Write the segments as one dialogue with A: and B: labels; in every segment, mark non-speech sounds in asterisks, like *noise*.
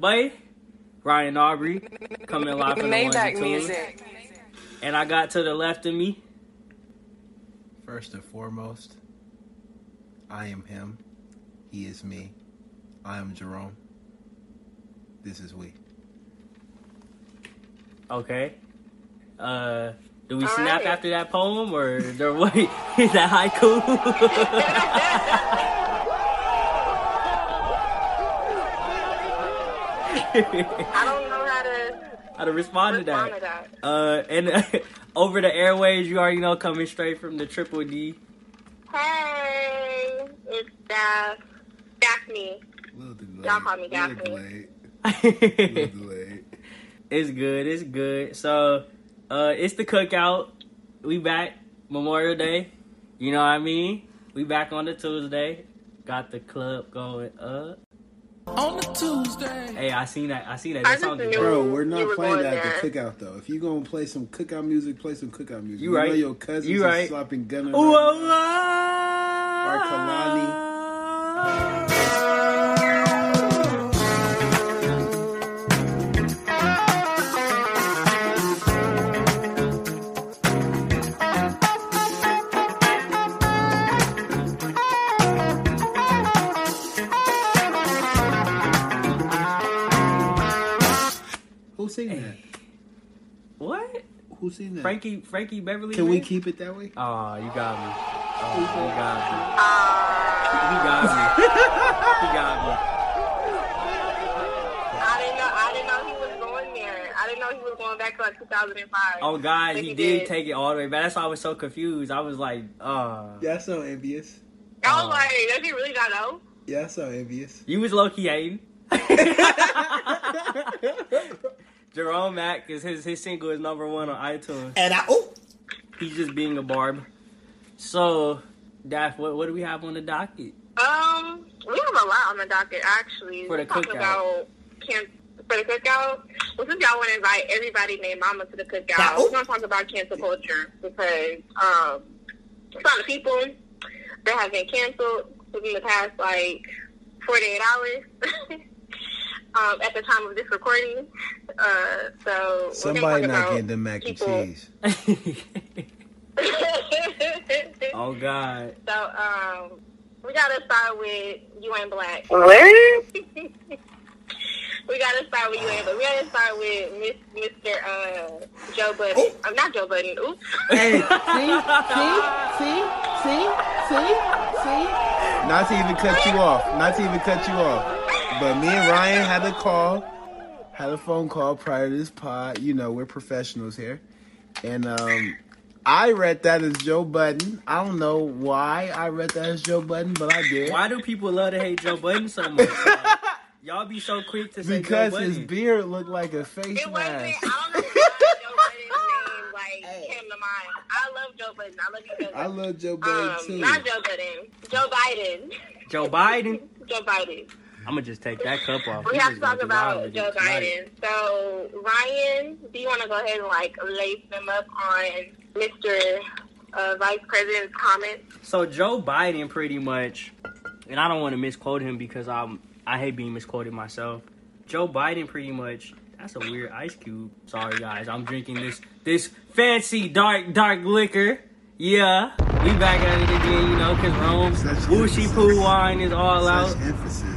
A: boy, Ryan Aubrey, coming live from the ones and twos.
B: music.
A: And I got to the left of me.
C: First and foremost, I am him. He is me. I am Jerome. This is we.
A: Okay. Uh, do we
D: All
A: snap
D: right.
A: after that poem or there *laughs* wait is that haiku? *laughs*
D: I don't know how to *laughs*
A: How to respond to that?
D: to that.
A: Uh, and *laughs* over the airways, you already know, coming straight from the Triple D.
D: Hey, it's Daph. Daphne.
C: Little delayed.
D: Y'all call me
C: Little
D: Daphne.
C: delayed. *laughs* Little delayed.
A: it's good. It's good. So, uh, it's the cookout. We back Memorial Day. You know what I mean? We back on the Tuesday. Got the club going up.
E: On a Tuesday.
A: Hey, I seen that. I seen that.
D: I
A: That
D: just knew-
C: Bro, we're not
D: were
C: playing that at
D: there.
C: the cookout though. If you gonna play some cookout music, play some cookout music.
A: You right.
C: know your cousins
A: You
C: are
A: right.
C: slapping gunner.
A: Ooh,
C: right
A: oh,
C: now.
A: ah.
C: Kalani. That?
A: Frankie Frankie Beverly?
C: Can we keep it that way?
A: Oh, you got me. Oh, you got me.
D: Uh,
A: He got me. *laughs* he got me.
D: I didn't know. I didn't know he was going there. I didn't know he was going back to like 2005.
A: Oh God, he
D: he
A: did
D: did.
A: take it all the way back. That's why I was so confused. I was like, uh
C: Yeah, I'm so envious.
D: I was
A: Oh.
D: like, does he really not know?
C: Yeah, I'm so envious.
A: you was low key hating. *laughs* *laughs* Jerome Mack is his his single is number one on iTunes.
C: And I oh
A: He's just being a barb. So, Daph, what what do we have on the docket?
D: Um, we have a lot on the docket actually.
A: For the
D: We're talking
A: cookout.
D: about can for the cookout. Well, since y'all want to invite everybody named Mama to the cookout,
C: Now-
D: we're gonna talk about cancel culture because um, a lot of people that have been canceled within the past like 48 hours. *laughs* Um, at the time of this recording, uh, so we're
C: somebody not
D: talk
C: getting the mac and cheese. *laughs*
A: oh God.
D: So, um, we gotta start with you ain't black.
B: What? *laughs*
D: we gotta start with you ain't black. We gotta start with Miss, Mr. Uh, Joe Budden. I'm not Joe Budden. Oops.
C: Hey, see, see, see, see, see. Not to even cut you off. Not to even cut you off. But me and Ryan had a call, had a phone call prior to this pod. You know, we're professionals here, and um, I read that as Joe Budden. I don't know why I read that as Joe Budden, but I did.
A: Why do people love to hate Joe Budden so much? Like, *laughs* y'all be so quick to say
C: Because
A: Joe
C: his
A: Budden.
C: beard looked like a face
D: It wasn't. I
C: mask.
D: don't know why Joe Budden's name like *laughs* came to mind. I love Joe Budden. I love you, Joe
C: I love Joe Budden
D: Um,
C: too.
D: not Joe Budden. Joe Biden.
A: Joe Biden. *laughs*
D: Joe Biden.
A: I'm gonna just take that cup off.
D: We
A: You
D: have to talk
A: gonna do wild
D: about
A: with
D: Joe
A: tonight.
D: Biden. So, Ryan, do you want to go ahead and like lace them up on Mr. Uh, Vice President's comments?
A: So Joe Biden pretty much, and I don't want to misquote him because I'm I hate being misquoted myself. Joe Biden pretty much. That's a weird ice cube. Sorry guys, I'm drinking this this fancy dark dark liquor. Yeah, we back at it again, you know, cause Rome
C: Such
A: Whooshy
C: emphasis.
A: Poo wine is all out.
C: Emphasis.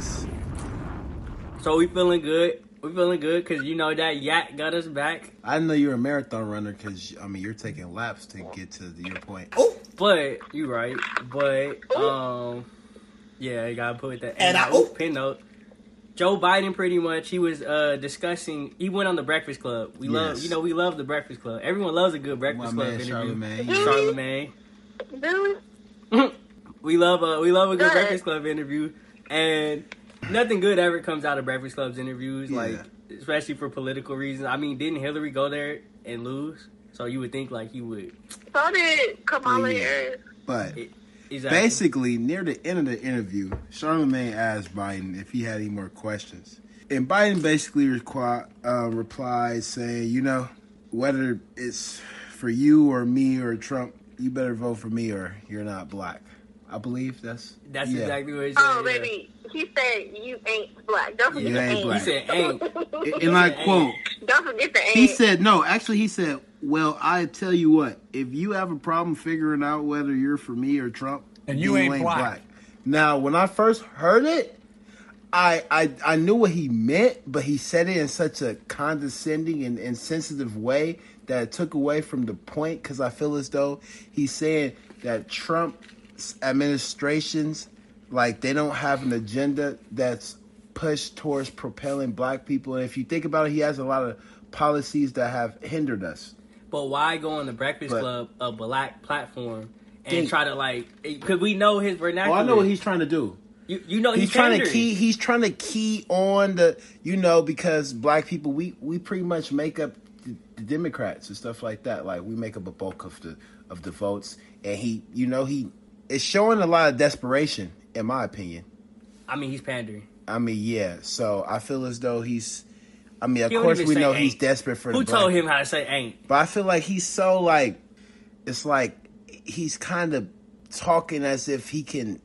A: So we feeling good. We feeling good because you know that yak got us back.
C: I know you're a marathon runner because I mean you're taking laps to get to the, your point. Oh,
A: But you're right. But um, yeah, you gotta put that
C: And I-
A: ooh, pin note. Joe Biden pretty much he was uh discussing. He went on the Breakfast Club. We love, you know, we love the Breakfast Club. Everyone loves a good
C: my
A: Breakfast Club
C: man
A: interview.
C: Charlemagne. *laughs*
A: Charlemagne.
D: Really? *laughs*
A: We love a we love a good
D: Good.
A: Breakfast Club interview, and nothing good ever comes out of Breakfast Club's interviews.
C: Yeah.
A: Like especially for political reasons. I mean, didn't Hillary go there and lose? So you would think like he would.
D: So did Kamala
C: Please.
D: Harris.
C: But
A: Exactly.
C: basically, near the end of the interview, Charlemagne asked Biden if he had any more questions, and Biden basically requi- uh, replied saying, "You know, whether it's for you or me or Trump, you better vote for me or you're not black." I believe that's
A: That's
C: yeah.
A: exactly what he said.
D: Oh,
A: yeah.
D: baby, he said you ain't black. Don't forget
C: You
D: the
C: ain't
D: ain't.
C: black.
A: He said ain't.
C: And- And I quote,
D: Don't forget the ain't.
C: he said no. Actually, he said, "Well, I tell you what. If you have a problem figuring out whether you're for me or Trump,
B: And you
C: then
B: ain't black."
C: Now, when I first heard it, I, I I knew what he meant, but he said it in such a condescending and insensitive way that it took away from the point. Because I feel as though he's saying that Trump's administrations, like they don't have an agenda that's pushed towards propelling black people. And if you think about it, he has a lot of policies that have hindered us.
A: But why go on the Breakfast
C: But-
A: Club, a black platform, and
C: Think-
A: try to like? Because we know his
C: Oh,
A: vernacular.
C: I know what he's trying to do.
A: You, you know
C: he's,
A: he's,
C: trying to key he's trying to key on the you know because black people we we pretty much make up the, the democrats and stuff like that like we make up a bulk of the of the votes and he you know he is showing a lot of desperation in my opinion
A: I mean, he's pandering.
C: i mean yeah so i feel as though he's i mean of
A: He
C: course we know
A: ain't.
C: he's desperate for
A: Who
C: the black
A: told him how to say ain't?
C: but I feel like he's so like it's like he's kind of talking as if he can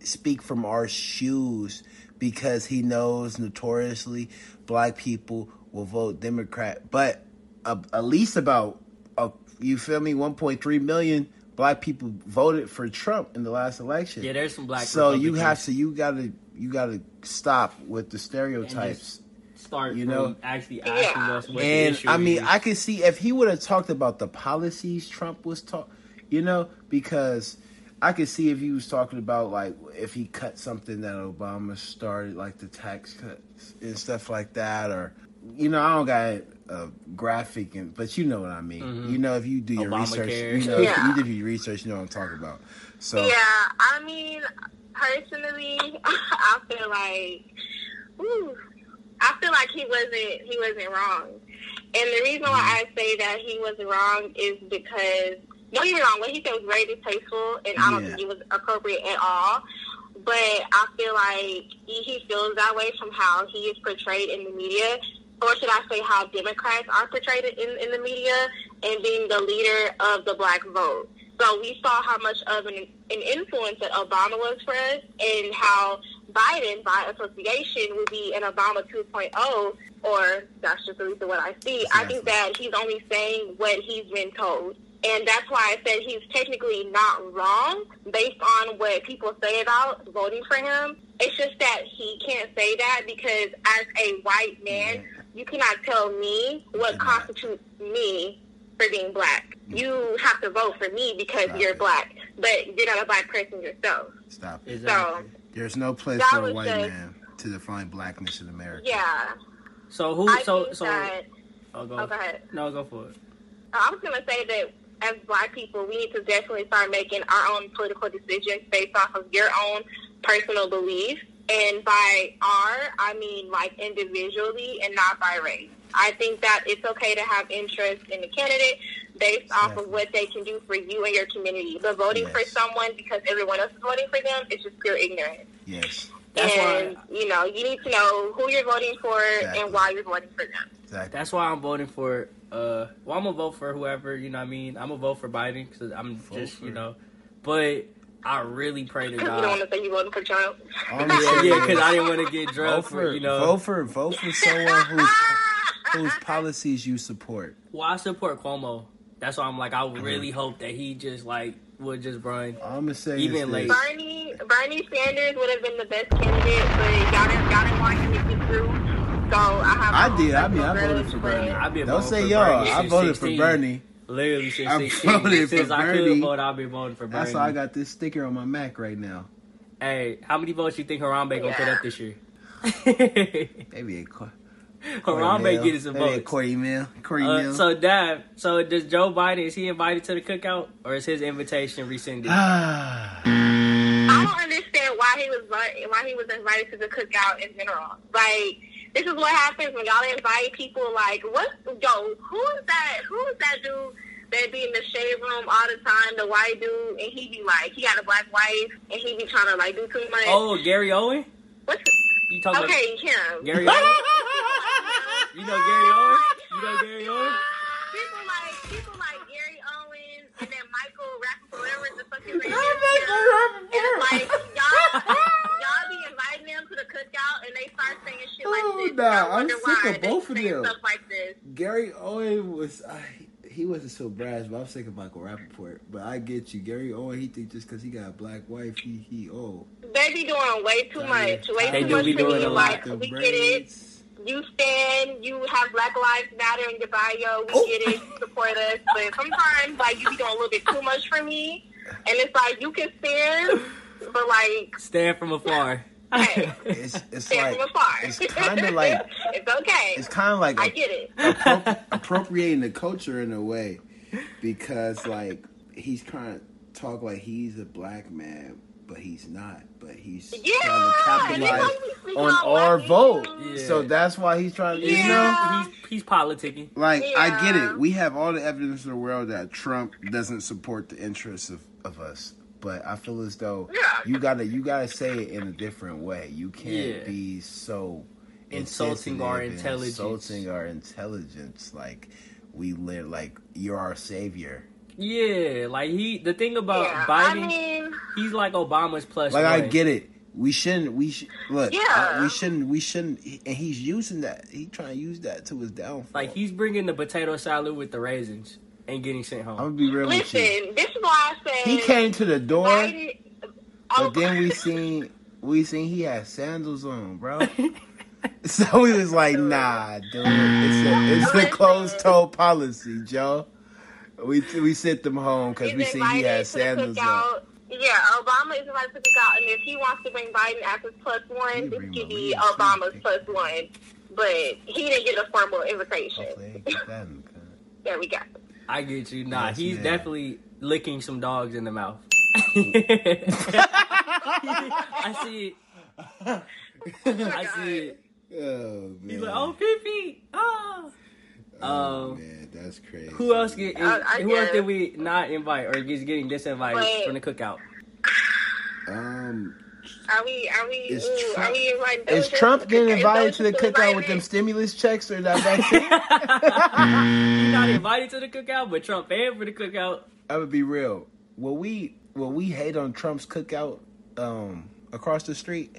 C: speak from our shoes because he knows notoriously black people will vote Democrat. But uh, at least about uh, you feel me, 1.3 million black people voted for Trump in the last election.
A: Yeah, there's some black.
C: People So you have to you gotta you gotta stop with the stereotypes.
A: start
C: you know?
A: actually asking
D: Yeah.
A: us what the
C: And
A: issue
C: I mean,
A: is.
C: I could see if he would have talked about the policies Trump was talk, you know, because I could see if he was talking about like if he cut something that Obama started, like the tax cuts and stuff like that, or you know, I don't got a graphic, and but you know what I mean. Mm-hmm. You know, if you do your research, you *laughs* know,
D: Yeah.
C: if you do your research, you know what I'm talking about. So
D: Yeah, I mean, personally, *laughs* I feel like, ooh, I feel like he wasn't he wasn't wrong, and the reason why mm-hmm. I say that he wasn't wrong is because don't get me wrong, what he said was very distasteful, and I don't
C: Yeah.
D: think it was appropriate at all. But I feel like he, he feels that way from how he is portrayed in the media, or should I say, how Democrats are portrayed in, in the media, and being the leader of the black vote. So we saw how much of an, an influence that Obama was for us, and how Biden, by association, would be an Obama 2.0, or that's just at least what I see. I think that he's only saying what he's been told. And that's why I said he's technically not wrong based on what people say about voting for him. It's just that he can't say that because as a white man, you cannot tell me what constitutes me for being black. Mm. You have to vote for me because
C: Stop
D: you're
C: it.
D: black, but you're not a black person yourself.
C: stop. it.
A: exactly.
D: So,
C: There's no place for a white
D: just-
C: man to define blackness in America.
D: yeah.
A: So who?
D: I
A: so
D: think
A: so.
D: that.
A: oh, go.
D: Oh, go ahead.
A: No, go for it.
D: I was going to say that as black people, we need to definitely start making our own political decisions based off of your own personal beliefs. And by our, I mean like individually and not by race. I think that it's okay to have interest in a candidate based off of what they can do for you and your community. But voting for someone because everyone else is voting for them is just pure ignorance.
C: Yes.
A: That's
D: and,
A: why.
D: you know, you need to know who you're voting for
C: Exactly.
D: and why you're voting for them.
C: Exactly.
A: That's why I'm voting for. Uh, well, I'm gonna vote for whoever. You know, what I mean, I'm gonna vote for Biden because I'm
C: Vote
A: just, you know. But I really pray to
D: God. *laughs* you don't want to say you're voting for Trump.
C: All I'm
A: Yeah,
C: saying
A: yeah, because I didn't want to get
C: vote for,
A: for, you know.
C: vote for vote for someone whose whose policies you support.
A: Well, I support Cuomo. That's why I'm like, I really hope that he just like would just run.
C: I'm gonna say
A: Even
C: is
A: late.
D: Bernie Bernie Sanders would have been the best candidate, but y'all didn't, y'all didn't want him to get through. So I have.
C: I did. I
D: own
C: mean, I
D: personal
C: voted
D: grudge,
C: for Bernie.
A: I've been
C: Don't say
A: for
C: y'all.
A: Bernie
C: I voted
A: 16.
C: for Bernie.
A: Literally since
C: I
A: 16.
C: voted for
A: since I
C: Bernie.
A: could vote, I've been voting for Bernie.
C: That's why I got this sticker on my Mac right now.
A: Hey, how many votes do you think Harambe gonna put up this year?
C: Maybe a qu-
A: Harambe
C: mil.
A: getting some
C: Maybe a
A: votes.
C: quarter mil. Quarter
A: Uh,
C: mil.
A: so Dad, so does Joe Biden is he invited to the cookout or is his invitation rescinded?
C: Ah.
D: I don't understand why he was why he was invited to the cookout in general. Like this is what happens when y'all invite people. Like what? Yo, who is that? Who is that dude? That be in the shade room all the time, the white dude, and he be like, he got a black wife, and he be trying to like do too much.
A: oh, Gary Owen?
D: What's
A: You talking
D: okay, him.
A: about Gary Owen? *laughs* You know Gary Owen? You know Gary Owen?
D: People like people like Gary Owens and then Michael Rapaport, whatever the fuck his name is. *laughs*
C: y'all
D: be
C: inviting them to the cookout
D: and
C: they
D: start saying
C: shit
D: oh, like this.
C: Nah, I'm sick of both of them.
D: Stuff like this.
C: Gary Owen was I, he wasn't so brash, but I'm sick of Michael Rapaport. But I get you, Gary Owen. He think just because he got a black wife, he he old.
D: They be doing way too much, way too much
A: to be
D: like. We brains. get it. You stand. You have Black Lives Matter in your bio. We
C: oh.
D: get it. Support us, but sometimes like you be doing a little bit too much for me. And it's like you can stand but like
A: Stand from afar.
D: Hey. *laughs*
C: It's it's
D: stand
C: like
D: from afar.
C: it's kind of like *laughs*
D: it's okay.
C: it's kind of like
D: I
C: a-
D: get it.
C: appro- appropriating the culture in a way because like he's trying to talk like he's a black man, but he's not. But he's
D: Yeah,
C: trying to capitalize
D: like me speaking
C: on
D: on
C: our vote.
A: Yeah.
C: So that's why he's trying to, you know.
A: He's he's politicking.
C: Like I get it. We have all the evidence in the world that Trump doesn't support the interests of, of us. But I feel as though
D: Yeah.
C: you gotta you gotta say it in a different way. You can't
A: Yeah.
C: be so
A: Insulting our intelligence.
C: Insulting our intelligence. Like we live like you're our savior.
A: Yeah, like he. The thing about
D: yeah,
A: Biden,
D: I mean,
A: he's like Obama's plus
C: Like I get it. We shouldn't. We should look.
D: Yeah.
C: uh, we shouldn't. We shouldn't. And he's using that. He trying to use that to his downfall.
A: Like he's bringing the potato salad with the raisins and getting sent home.
C: I'm gonna be real with you.
D: listen. This is why I said
C: He came to the door.
D: Biden, oh,
C: But then we seen we seen he had sandals on, bro. *laughs* so we was like, nah, dude, it's a it's a closed toe policy, Joe. We we sent them home because we seen he
D: invited
C: had sandals on.
D: Yeah, Obama is invited to the cookout, and if he wants to bring Biden as his plus one, this could be
C: Malia too,
D: Obama's plus one. But he didn't get a formal invitation.
C: Hopefully, get that in the cut. *laughs*
D: There we go.
A: I get you. Nah,
C: Yes,
A: he's
C: man.
A: definitely licking some dogs in the mouth. *laughs* I see it. I see it.
C: Oh man.
A: He's like, oh, pee pee. Oh.
C: Oh,
A: Um,
C: man, that's crazy.
A: Who else get? Is,
D: I- I
A: who else
D: guess.
A: did we not invite or is getting disinvited
D: Wait.
A: from the cookout?
C: Um,
D: Are we? Are we?
C: Is
D: ooh,
C: Trump-
D: are we inviting
C: is Trump getting invited to the
D: Doja still
C: cookout with them stimulus checks or that *laughs* vaccine?
A: He's not *laughs* invited to the cookout, but Trump paid for the cookout.
C: I would be real. Will we will we hate on Trump's cookout um across the street?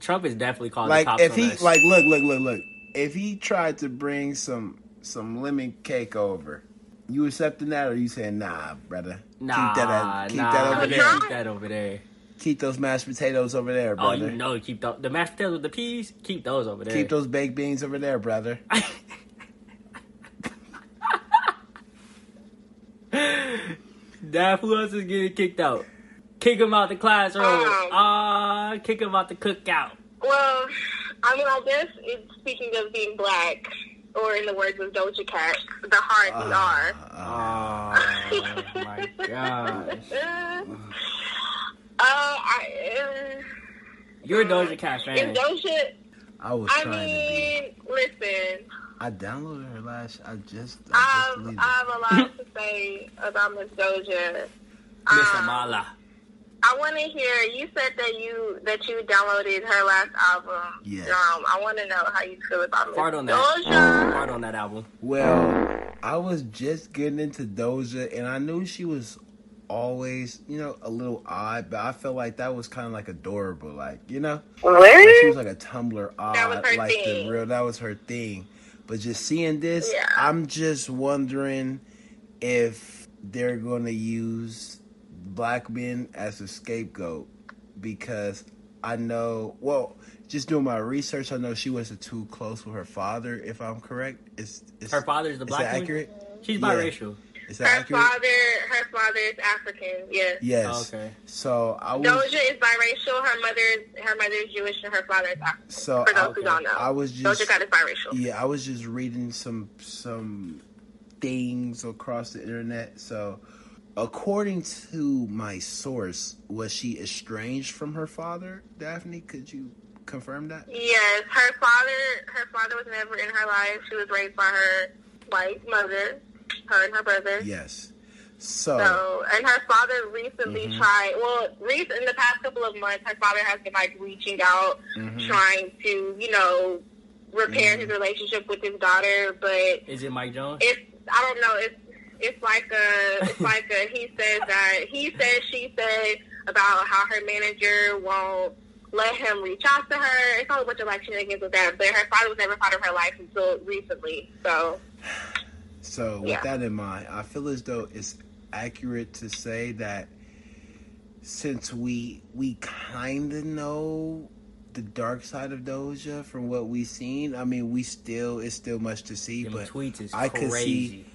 A: Trump is definitely calling
C: like
A: cops
C: if
A: on
C: he
A: us.
C: like look look look look if he tried to bring some some lemon cake over you accepting that or you saying nah brother
A: nah,
C: keep that at, keep
A: nah,
C: that over there
A: keep that over there.
C: Keep those mashed potatoes over there brother.
A: Oh, you know, keep the, the mashed potatoes with the peas. Keep those over there.
C: keep those baked beans over there brother
A: Dad, who else is getting kicked out? Kick him out the classroom.
D: Um,
A: Ah, kick him out the cookout.
D: Well, I mean, I guess it's speaking of being black, or in the words of Doja Cat, the hard we are.
C: Ah, *laughs*
A: Oh my gosh. *laughs*
D: Uh, I, uh,
A: You're a Doja Cat fan.
D: is Doja?
C: I was
D: I
C: trying to
D: mean, listen,
C: I downloaded her last I just I just
D: I've. I have a lot to say about Miss Doja.
A: Miss
D: Um,
A: Amala.
D: I want to hear. You said that you that you downloaded her last album.
C: Yes.
D: Um, I want to know how you feel about Miss
A: Fart on that.
D: Doja.
A: Fart on that album.
C: Well, I was just getting into Doja, and I knew she was always, you know, a little odd, but I felt like that was kind of like adorable, like you know, like she was like a Tumblr odd,
D: That was her
C: like
D: thing.
C: the real. That was her thing. But just seeing this,
D: Yeah.
C: I'm just wondering if they're going to use black men as a scapegoat because I know. Well, just doing my research, I know she wasn't too close with her father. If I'm correct, is, is
A: Her father's the
C: is
A: black
C: that
A: one?
C: accurate?
A: She's
C: Yeah.
A: Biracial.
C: Is that
D: Her
C: accurate?
D: father, her father is African. Yes.
C: Yes.
A: Oh, okay.
C: So I was.
D: Doja is biracial. Her mother, her mother is Jewish, and her father is African.
C: So
D: For those
C: I,
D: who don't know,
C: I was just.
D: Doja Cat is biracial.
C: Yeah, I was just reading some some things across the internet. So, according to my source, was she estranged from her father, Daphne? Could you confirm that?
D: Yes, her father, her father was never in her life. She was raised by her white mother, her and her brother.
C: Yes. So,
D: So, and her father recently
C: Mhm.
D: tried. Well, recent in the past couple of months, her father has been like reaching out,
C: mhm.
D: trying to, you know, repair
C: Mhm.
D: his relationship with his daughter. But
A: Is it Mike Jones?
D: it's I don't know. It's it's like a it's *laughs* like a he says that he says she said about how her manager won't let him reach out to her. It's all a bunch of like shenanigans with that. But her father was never part of her life until recently. So
C: So with
D: Yeah.
C: that in mind, I feel as though it's accurate to say that since we we kind of know the dark side of Doja from what we've seen, I mean, we still it's still much to see,
A: Them
C: but
A: tweets is
C: I
A: crazy.
C: could see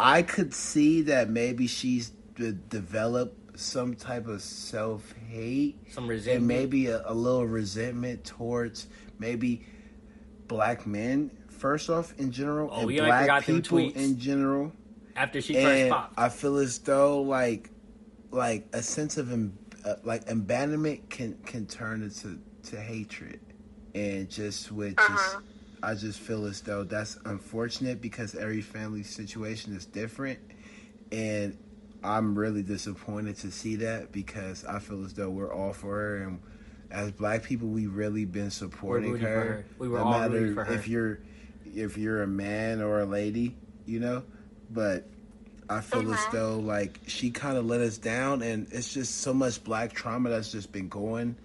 C: I could see that maybe she's de- developed some type of self hate
A: Some
C: and
A: resentment.
C: maybe a, a little resentment towards maybe black men first off in general
A: Oh,
C: and
A: we ain't
C: black
A: them
C: people
A: tweets.
C: in general
A: after she first
C: and
A: popped.
C: i feel as though like like a sense of em- uh, like abandonment can can turn into to hatred and just with
D: Uh-huh.
C: i just feel as though that's unfortunate because every family situation is different and i'm really disappointed to see that because i feel as though we're all for her and as black people we've really been supporting her.
A: her. We were
C: no
A: all
C: matter
A: rooting for her.
C: if you're if you're a man or a lady you know but I feel as
D: Mhm.
C: though like she kind of let us down, and it's just so much black trauma that's just been going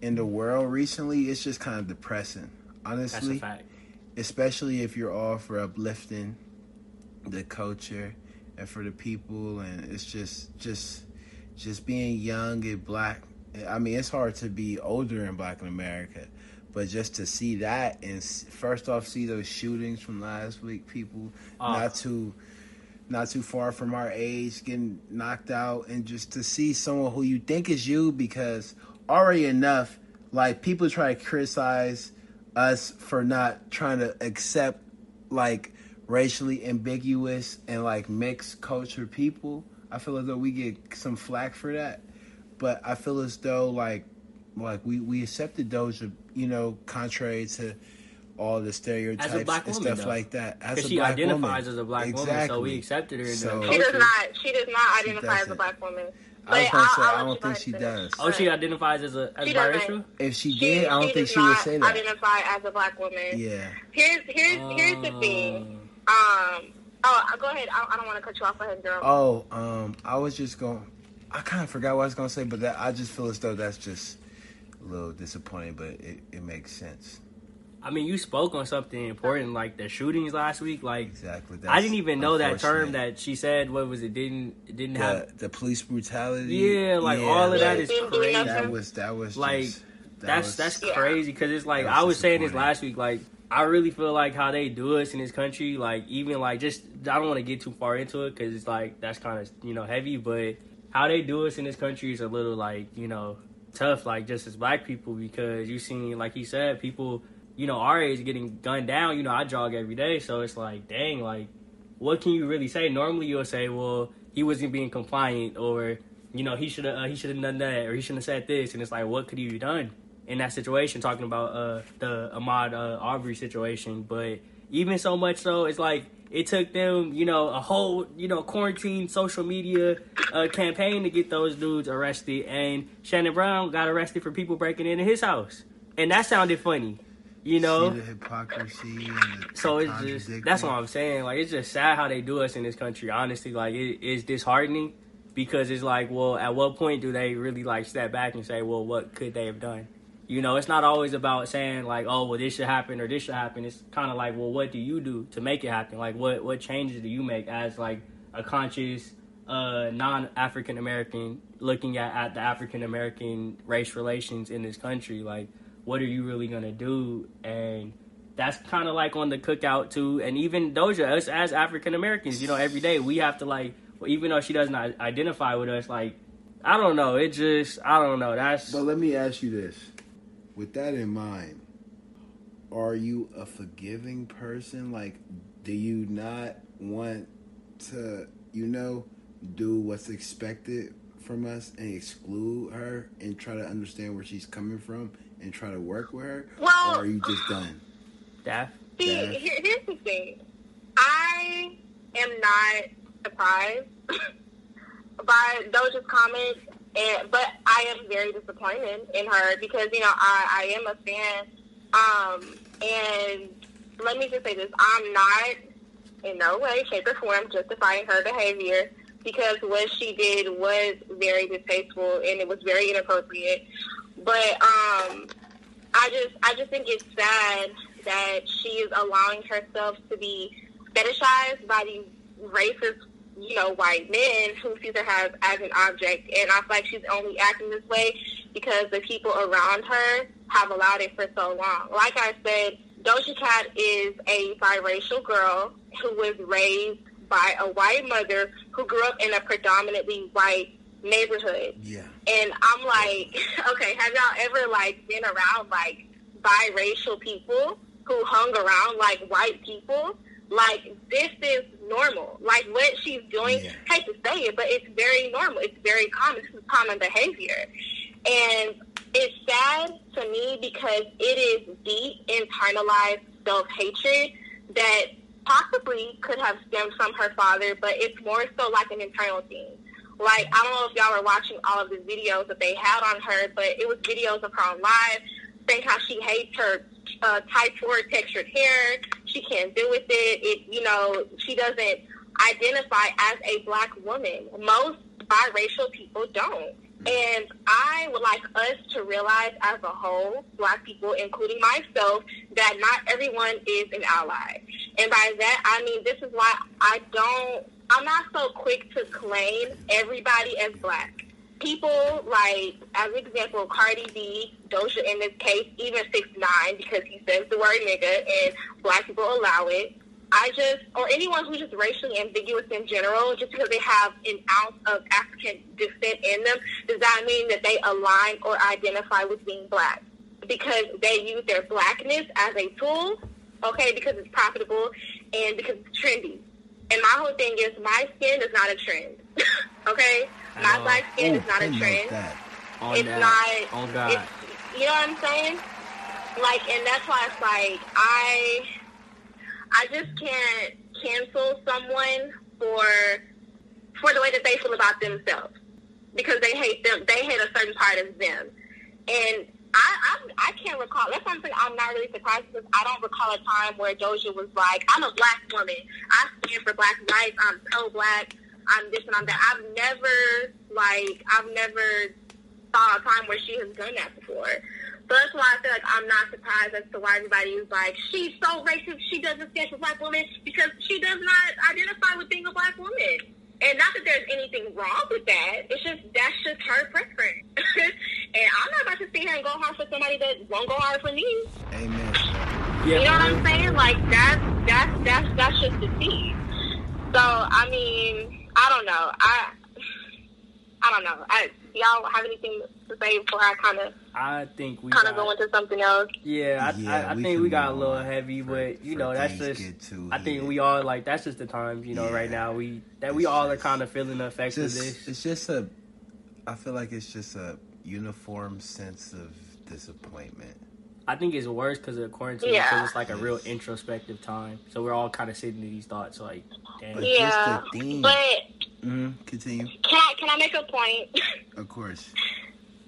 C: in the world recently. It's just kind of depressing,
A: That's a
C: honestly.
A: fact.
C: Especially if you're all for uplifting the culture and for the people, and it's just just just being young and black. I mean, it's hard to be older in Black in America, but just to see that and first off see those shootings from last week, people
A: Oh.
C: not too not too far from our age getting knocked out and just to see someone who you think is you because already enough like people try to criticize us for not trying to accept like racially ambiguous and like mixed culture people i feel as though we get some flack for that but i feel as though like like we we accepted doja you know contrary to all the stereotypes
A: black
C: and
A: woman,
C: stuff
A: though.
C: like that as
A: Because
C: a
A: she
C: black
A: identifies
C: woman.
A: as a black woman, so we accepted her
C: So-
D: she does not. She does not
C: She
D: identify as a black woman.
C: I was gonna
D: I'll-
C: say
D: I'll
C: I don't think she does.
A: Oh, she identifies as a as
D: She doesn't.
A: biracial.
C: If she
D: She,
C: did, I don't
D: she
C: think
D: does
C: she would say that.
D: Identify as a black woman.
C: Yeah.
D: Here's here's here's the thing. Um. Oh, go ahead. I, I don't want to cut you off. Go ahead, girl.
C: Oh, um, I was just going. I kind of forgot what I was gonna say, but that I just feel as though that's just a little disappointing, but it, it makes sense.
A: I mean, you spoke on something important, like the shootings last week. Like,
C: Exactly.
A: I didn't even know that term that she said. What was it? Didn't it didn't have?
C: the, the police brutality.
A: Yeah, like, all of that
C: like,
A: is
D: Didn't do
A: crazy.
C: That was that was
A: Like,
C: just, that
A: that's
C: was-
A: that's crazy because it's like
C: was
A: I was saying this last week. Like I really feel like how they do us in this country. Like even like just I don't want to get too far into it because it's like that's kind of you know heavy. But how they do us in this country is a little like you know tough. Like just as black people because you seen like he said people you know our age getting gunned down. You know I jog every day, so it's like dang like what can you really say? Normally you'll say well he wasn't being compliant or you know he should have uh, he should have done that or he shouldn't have said this and it's like what could he have done in that situation talking about uh the Ahmaud uh, Arbery situation but even so much so it's like it took them you know a whole you know quarantine social media uh, campaign to get those dudes arrested and Shannon Brown got arrested for people breaking into his house and that sounded funny you know
C: See the hypocrisy and the
A: so it's just that's what I'm saying. Like it's just sad how they do us in this country. Honestly, like it is disheartening because it's like, well, at what point do they really like step back and say, well, what could they have done? You know, it's not always about saying like, oh, well, this should happen or this should happen. It's kind of like, well, what do you do to make it happen? Like, what what changes do you make as like a conscious uh, non African American looking at, at the African American race relations in this country? Like, what are you really gonna do? And that's kind of like on the cookout too. And even Doja, us as African Americans, you know, every day we have to like, well, even though she doesn't identify with us, like, I don't know. It just, I don't know. That's
C: But let me ask you this: with that in mind, are you a forgiving person? Like, do you not want to, you know, do what's expected from us and exclude her and try to understand where she's coming from and try to work with her?
D: Well-
C: or are you just done?
A: that.
D: See,
C: Yeah.
D: here, here's the thing. I am not surprised *laughs* by Doja's comments, and but I am very disappointed in her because you know I, I am a fan. Um, and let me just say this: I'm not in no way, shape, or form justifying her behavior because what she did was very distasteful and it was very inappropriate. But um, I just I just think it's sad that she is allowing herself to be fetishized by these racist, you know, white men who sees her as, as an object. And I feel like she's only acting this way because the people around her have allowed it for so long. Like I said, Doja Cat is a biracial girl who was raised by a white mother who grew up in a predominantly white neighborhood.
C: Yeah.
D: And I'm like, *laughs* okay, have y'all ever like been around like biracial people who hung around like white people? Like this is normal. Like what she's doing,
C: Yeah.
D: hate to say it, but it's very normal. It's very common. This is common behavior. And it's sad to me because it is deep internalized self hatred that possibly could have stemmed from her father, but it's more so like an internal thing. Like I don't know if y'all were watching all of the videos that they had on her, but it was videos of her on live saying how she hates her uh, forward textured hair. She can't deal with it. It you know she doesn't identify as a black woman. Most biracial people don't. And I would like us to realize as a whole, black people, including myself, that not everyone is an ally. And by that, I mean, this is why I don't, I'm not so quick to claim everybody as black. People like, as an example, Cardi B, Doja in this case, even 6 9 because he says the word nigga and black people allow it. I just, or anyone who's just racially ambiguous in general, just because they have an ounce of African descent in them, does that mean that they align or identify with being black? Because they use their blackness as a tool, okay, because it's profitable and because it's trendy. And my whole thing is my skin is not a trend, *laughs* okay? My
A: Oh.
D: black skin
C: Ooh,
D: is oh, not a trend
C: that.
A: On
D: it's
A: that.
D: not.
A: On God.
D: It's, you know what I'm saying? Like, and that's why it's like I, I just can't cancel someone for for the way that they feel about themselves because they hate them. They hate a certain part of them, and I I, I can't recall. That's why I'm not really surprised because I don't recall a time where Doja was like, "I'm a black woman. I stand for black rights. I'm pro-black. I'm this and I'm that." I've never like I've never saw a time where she has done that before. So that's why I feel like I'm not surprised as to why everybody is like, she's so racist, she doesn't stand for black women because she does not identify with being a black woman. And not that there's anything wrong with that. It's just that's just her preference. *laughs* and I'm not about to sit here and go hard for somebody that won't go hard for me.
C: Amen.
A: yeah,
D: You know what I'm saying? Like that's that's that's that's just the tea. So I mean, I don't know. I I don't know. I y'all have anything to say before I kind of
A: I think we
D: kind of
A: got-
D: go into something else?
A: Yeah, I,
C: Yeah,
A: I, I
C: we
A: think we got a little heavy,
C: for-
A: but you know that's just.
C: too
A: I think
C: heated.
A: we all like that's just the times you know
C: Yeah.
A: right now we that we
C: It's
A: all are kind of feeling the effects
C: Just,
A: of this.
C: it's just a. I feel like it's just a uniform sense of disappointment.
A: I think it's worse because of quarantine
D: Yeah.
A: because it's like a real introspective time. So we're all kind of sitting in these thoughts like, damn.
C: But
D: Yeah,
C: just the theme.
D: But
C: hmm Continue.
D: can I can I make a point? *laughs*
C: Of course.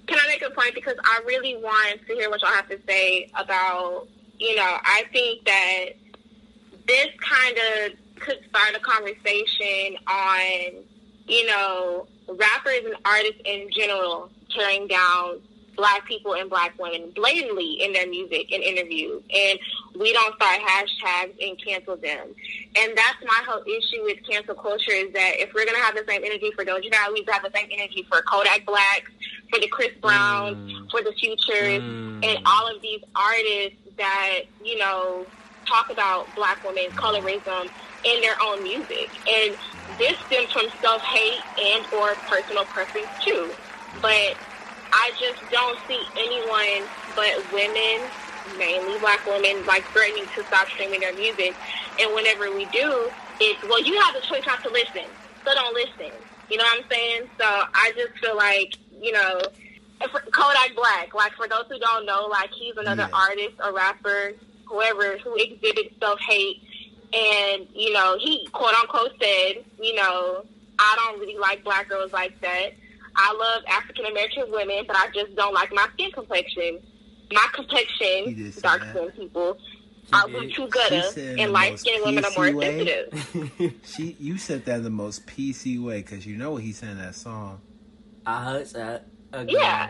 D: can I make a point because I really want to hear what y'all have to say about you know I think that this kind of could start a conversation on you know rappers and artists in general tearing down black people and black women blatantly in their music and interviews and we don't start hashtags and cancel them and that's my whole issue with cancel culture is that if we're gonna have the same energy for Doja Cat, we need to have the same energy for Kodak Black, for the Chris Browns,
A: Mm.
D: for the Futures,
A: Mm.
D: and all of these artists that you know talk about black women colorism in their own music. And this stems from self hate and or personal preference too. But I just don't see anyone but women, mainly black women, like threatening to stop streaming their music. And whenever we do, it's well, you have the choice not to listen, so don't listen. You know what I'm saying? So I just feel like you know. Kodak Black, like for those who don't know, like he's another
C: Yeah.
D: artist, a rapper, whoever who exhibits self hate, and you know he quote unquote said, you know, I don't really like black girls like that. I love African American women, but I just don't like my skin complexion. My complexion, dark
C: that.
D: skinned people,
A: She
D: are
A: did.
D: too
C: She
D: gutter,
C: said
D: and light
C: most
D: skinned women are more
C: PC way.
D: sensitive. *laughs*
C: She, you said that in the most PC way because you know what he said in that song.
A: I heard that. Again.
D: Yeah.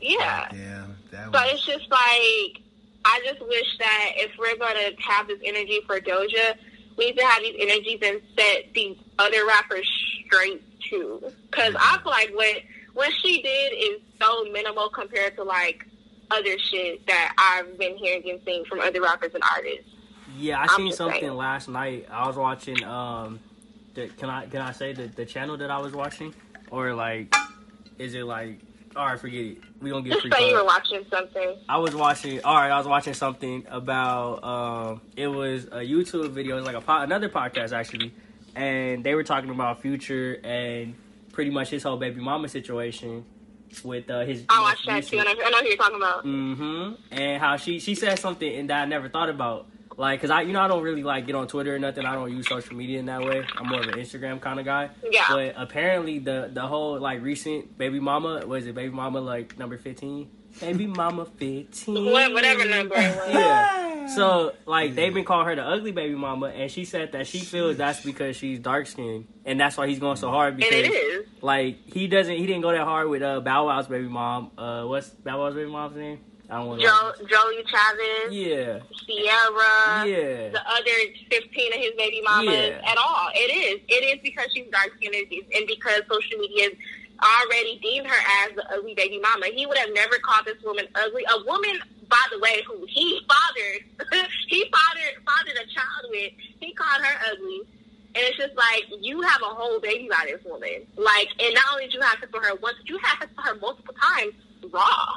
D: Yeah.
C: Yeah. That
D: So
C: was,
D: it's just like I just wish that if we're gonna have this energy for Doja, we need to have these energies and set these other rappers straight too. Because I feel like what what she did is so minimal compared to like other shit that I've been hearing and seeing from other rappers and artists.
A: Yeah, I
D: I'm
A: seen something
D: saying.
A: last night. I was watching. Um, the, can I can I say the the channel that I was watching, or like, is it like? All right, forget it. We gonna get
D: Just
A: free.
D: say you were watching something.
A: I was watching. All right, I was watching something about. Um, it was a YouTube video. It was like a po- another podcast actually, and they were talking about Future and pretty much his whole baby mama situation with uh, his.
D: I watched that too, and I, I know who you're talking about.
A: Mm-hmm. And how she she said something and that I never thought about. Like, cause I you know I don't really like get on Twitter or nothing. I don't use social media in that way. I'm more of an Instagram kind of guy.
D: Yeah.
A: But apparently the the whole like recent baby mama was it baby mama like number fifteen? Baby mama fifteen.
D: What- whatever number.
A: Yeah. So like they've been calling her the ugly baby mama, and she said that she feels that's because she's dark skinned, and that's why he's going so hard
D: And
A: because
D: it is.
A: like he doesn't he didn't go that hard with uh Bow Wow's baby mom. Uh, what's Bow Wow's baby mom's name? I don't want to.
D: Jo- Joie Chavis,
A: Yeah,
D: Ciara,
A: yeah,
D: the other 15 of his baby mamas
A: Yeah.
D: at all. It is. It is because she's dark skinned and because social media has already deemed her as the ugly baby mama. He would have never called this woman ugly. A woman, by the way, who he fathered, *laughs* he fathered, fathered a child with, he called her ugly. And it's just like, you have a whole baby by this woman. Like, and not only did you have sex with her once, you had sex with her multiple times raw.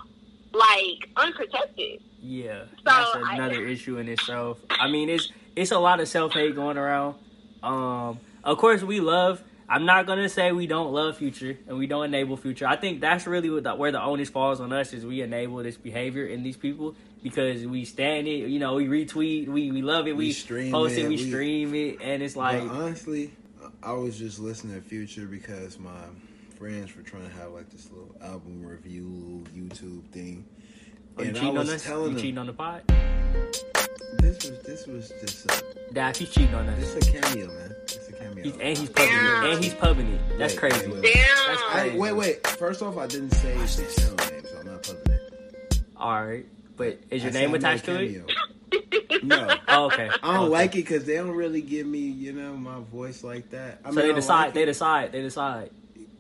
D: Like, unprotected.
A: yeah.
D: So,
A: That's
D: I-
A: another issue in itself. I mean, it's it's a lot of self hate going around. Um, of course, we love. I'm not gonna say we don't love Future and we don't enable Future. I think that's really what the, where the onus falls on us is we enable this behavior in these people because we stand it. You know, we retweet, we we love it, we,
B: We stream
A: post it,
B: it,
A: we,
B: we-
A: stream it, and it's like
B: but honestly, I was just listening to Future because my friends were trying to have like this little album review YouTube thing,
A: oh, you
B: and I
A: cheating on
B: was
A: us?
B: telling
A: You
B: them
A: cheating on the pod?
B: This was this was just a,
A: Daff, he's cheating on us.
B: this is a cameo, man. It's a cameo.
A: He's, and he's pubbing
D: Damn.
A: it. And he's pubbing it. That's
B: Wait,
A: crazy.
B: wait,
D: Damn.
A: That's
B: I, wait, wait. First off, I didn't say the channel name, so I'm not pubbing it.
A: All right, but is your
B: I
A: name attached to it?
B: cameo. *laughs* No.
A: Oh, okay.
B: I don't
A: Okay.
B: like it because they don't really give me, you know, my voice like that. I
A: So
B: mean,
A: they
B: don't
A: decide.
B: like
A: they
B: it.
A: decide. They decide.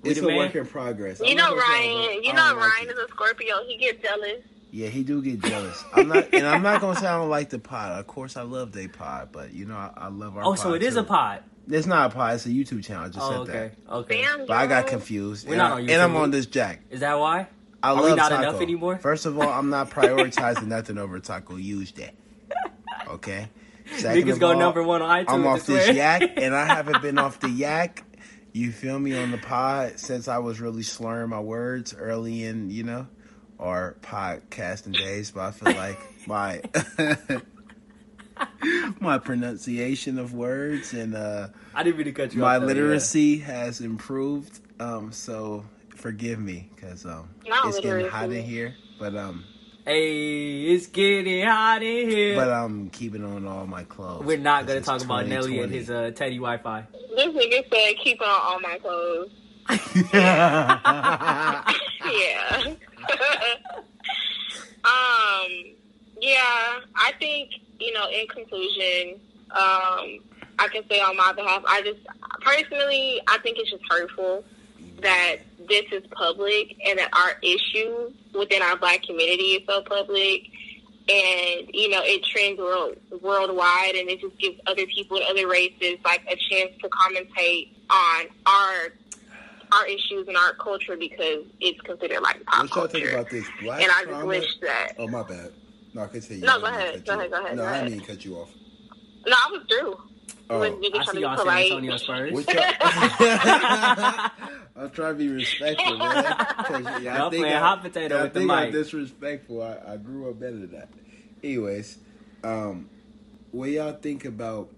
A: We
B: It's a
A: man?
B: work in progress.
D: You
B: I'm
D: know
B: not gonna say I
D: Ryan.
B: don't-
D: You know
B: don't like
D: Ryan
B: it.
D: is a Scorpio. He gets jealous.
C: Yeah, he do get jealous. I'm not, and I'm not gonna say I don't like the pod. Of course, I love they pod, but you know, I, I love our.
A: Oh, so
C: pod
A: it is
C: too.
A: a pod.
C: It's not a pod. It's a YouTube channel. I just
A: Oh,
C: said
A: okay.
C: that,
A: Okay.
D: Damn,
C: but I got confused.
A: We're
C: and,
A: not
C: I,
A: on
C: and I'm on this jack.
A: Is that why?
C: I
A: Are we
C: love
A: not
C: taco.
A: enough anymore?
C: First of all, I'm not prioritizing nothing over taco. Use that. Okay. Second
A: Niggas
C: of
A: go
C: all,
A: number one on iTunes.
C: I'm off this
A: swear.
C: yak, and I haven't been off the *laughs* yak. You feel me on the pod since I was really slurring my words early in, you know, our podcasting days. But I feel like my *laughs* my pronunciation of words and uh,
A: I didn't mean to cut you
C: my
A: off. though,
C: literacy has improved. Um, so forgive me because um,
D: Not
C: it's getting hot in here. But um,
A: Hey, it's getting hot in here.
C: but I'm keeping on all my clothes.
A: We're not gonna talk about Nelly and his uh, Teddy Wi-Fi.
D: This nigga said, keep on all my clothes. *laughs* *laughs* yeah. Yeah. *laughs* um, yeah, I think, you know, in conclusion, um, I can say on my behalf, I just, personally, I think it's just hurtful that this is public and that our issue within our black community is so public. And you know it trends world, worldwide and it just gives other people and other races like a chance to commentate on our our issues and our culture because it's considered like pop
B: What y'all think
D: culture.
B: about this black
D: and I just
B: trauma?
D: wish that
B: Oh my bad. No, I continue.
D: No,
B: I
D: go
B: didn't
D: ahead. Go
B: you
D: ahead, go ahead,
B: No,
D: go
B: I
D: ahead.
B: didn't mean cut you off.
D: no, I was through.
B: Oh.
D: When niggas
A: I
D: trying
A: see
D: to
A: y'all
D: be
A: San
D: polite.
A: Antonio Spurs.
B: What? *laughs* *laughs* I'm trying to be respectful, man. 'Cause, *laughs* yeah, I
A: Y'all
B: think
A: playing
B: I-
A: hot potato
B: I
A: with the
B: think I'm disrespectful. I, I grew up better than that. Anyways, um, what y'all think about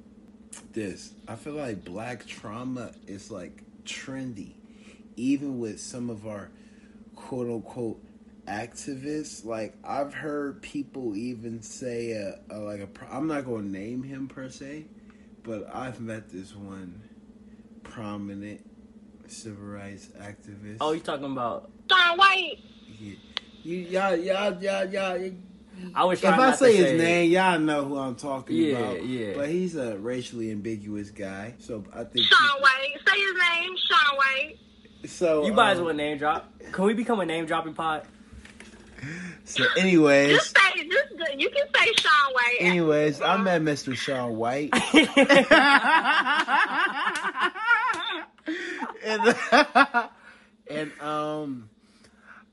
B: this? I feel like black trauma is like trendy, even with some of our quote unquote activists. Like I've heard people even say, uh, uh, like a, pro- I'm not going to name him per se, but I've met this one prominent civil rights activist.
A: Oh, you talking about?
D: John White.
B: He,
C: You y'all y'all y'all y'all.
A: I was
C: If I
A: not
C: say
A: to
C: his name, y'all know who I'm talking
A: Yeah,
C: about.
A: yeah.
C: But he's a racially ambiguous guy, so I think.
D: Sean White. Say his name, Sean White.
C: So
A: You might as
C: um,
A: well name drop. Can we become a name dropping pod?
C: So, anyways,
D: Just say, just you can say Sean White.
C: anyways, I met Mr. Sean White. *laughs* and, *laughs* and um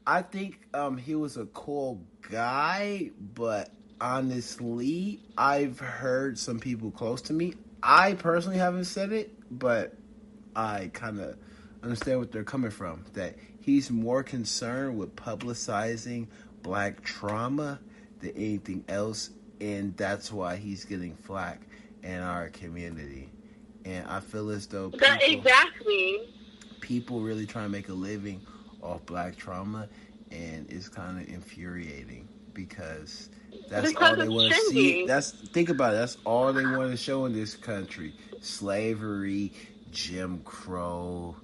C: I think um he was a cool guy, but honestly, I've heard some people close to me. I personally haven't said it, but I kind of understand what they're coming from. That he's more concerned with publicizing black trauma than anything else, and that's why he's getting flack in our community. And I feel as though
D: That, exactly.
C: people really trying to make a living off black trauma and it's kind of infuriating because that's
D: Because
C: all they want to see that's think about it that's all they want to show in this country slavery jim crow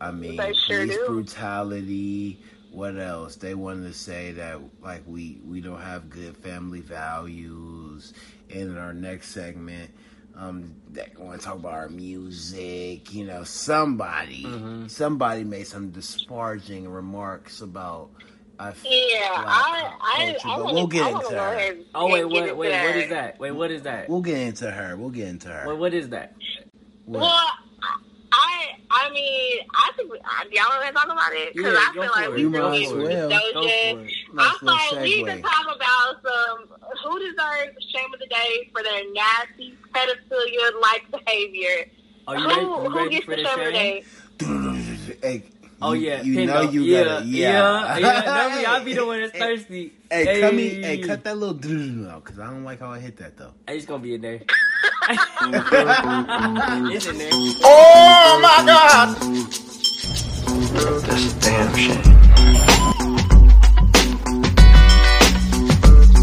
C: i mean
D: They sure
C: police
D: do.
C: brutality what else they wanted to say that like we we don't have good family values and in our next segment um, they want to talk about our music. You know, somebody,
A: Mhm.
C: somebody made some disparaging remarks about. I f-
D: Yeah,
C: black
D: I, I,
C: culture,
D: I
C: but
D: wanna,
C: we'll get
D: I
C: into
D: go
C: her.
D: ahead
A: Oh
D: and
A: wait,
D: get
A: what? Wait, what is that? Wait, what is that?
C: We'll get into her. We'll get into her.
A: Wait, what is that?
C: What?
D: Well, I, I mean, I think we, uh, y'all want to talk about it because
A: Yeah,
D: I feel like we
C: You
D: really
C: might as
D: need
C: well.
A: Go
D: Doja.
C: Nice
D: I
C: little
D: thought we
C: segue.
D: could talk about some who deserves shame of the day for their nasty pedophilia-like behavior.
A: Are you
D: who
A: ready? You
D: who
A: ready
D: gets
A: for
D: the
A: the
D: shame of the day?
C: Hey,
A: Oh yeah,
C: you
A: Pingo.
C: know you
A: yeah,
C: gotta,
A: yeah,
C: yeah,
A: yeah. Don't I'll be the *laughs* one that's thirsty.
C: Hey, cut me. Hey, cut that little *laughs* out because I don't like how I hit that though.
A: It's gonna be in there. It's in there.
E: Oh my god! That's a damn shame.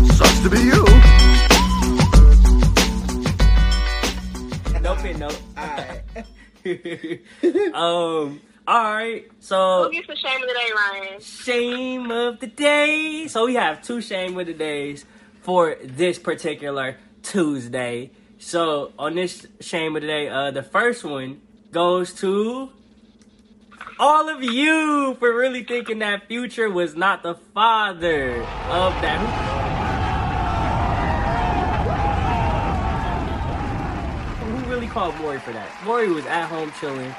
E: Sucks to be you.
A: No pin note. um. All right. So
D: Who gets the shame of the day, Ryan?
A: shame of the day. So we have two shame of the days for this particular Tuesday. So on this shame of the day, uh, the first one goes to all of you for really thinking that Future was not the father of that. Who, really called Maury for that? Maury was at home chilling,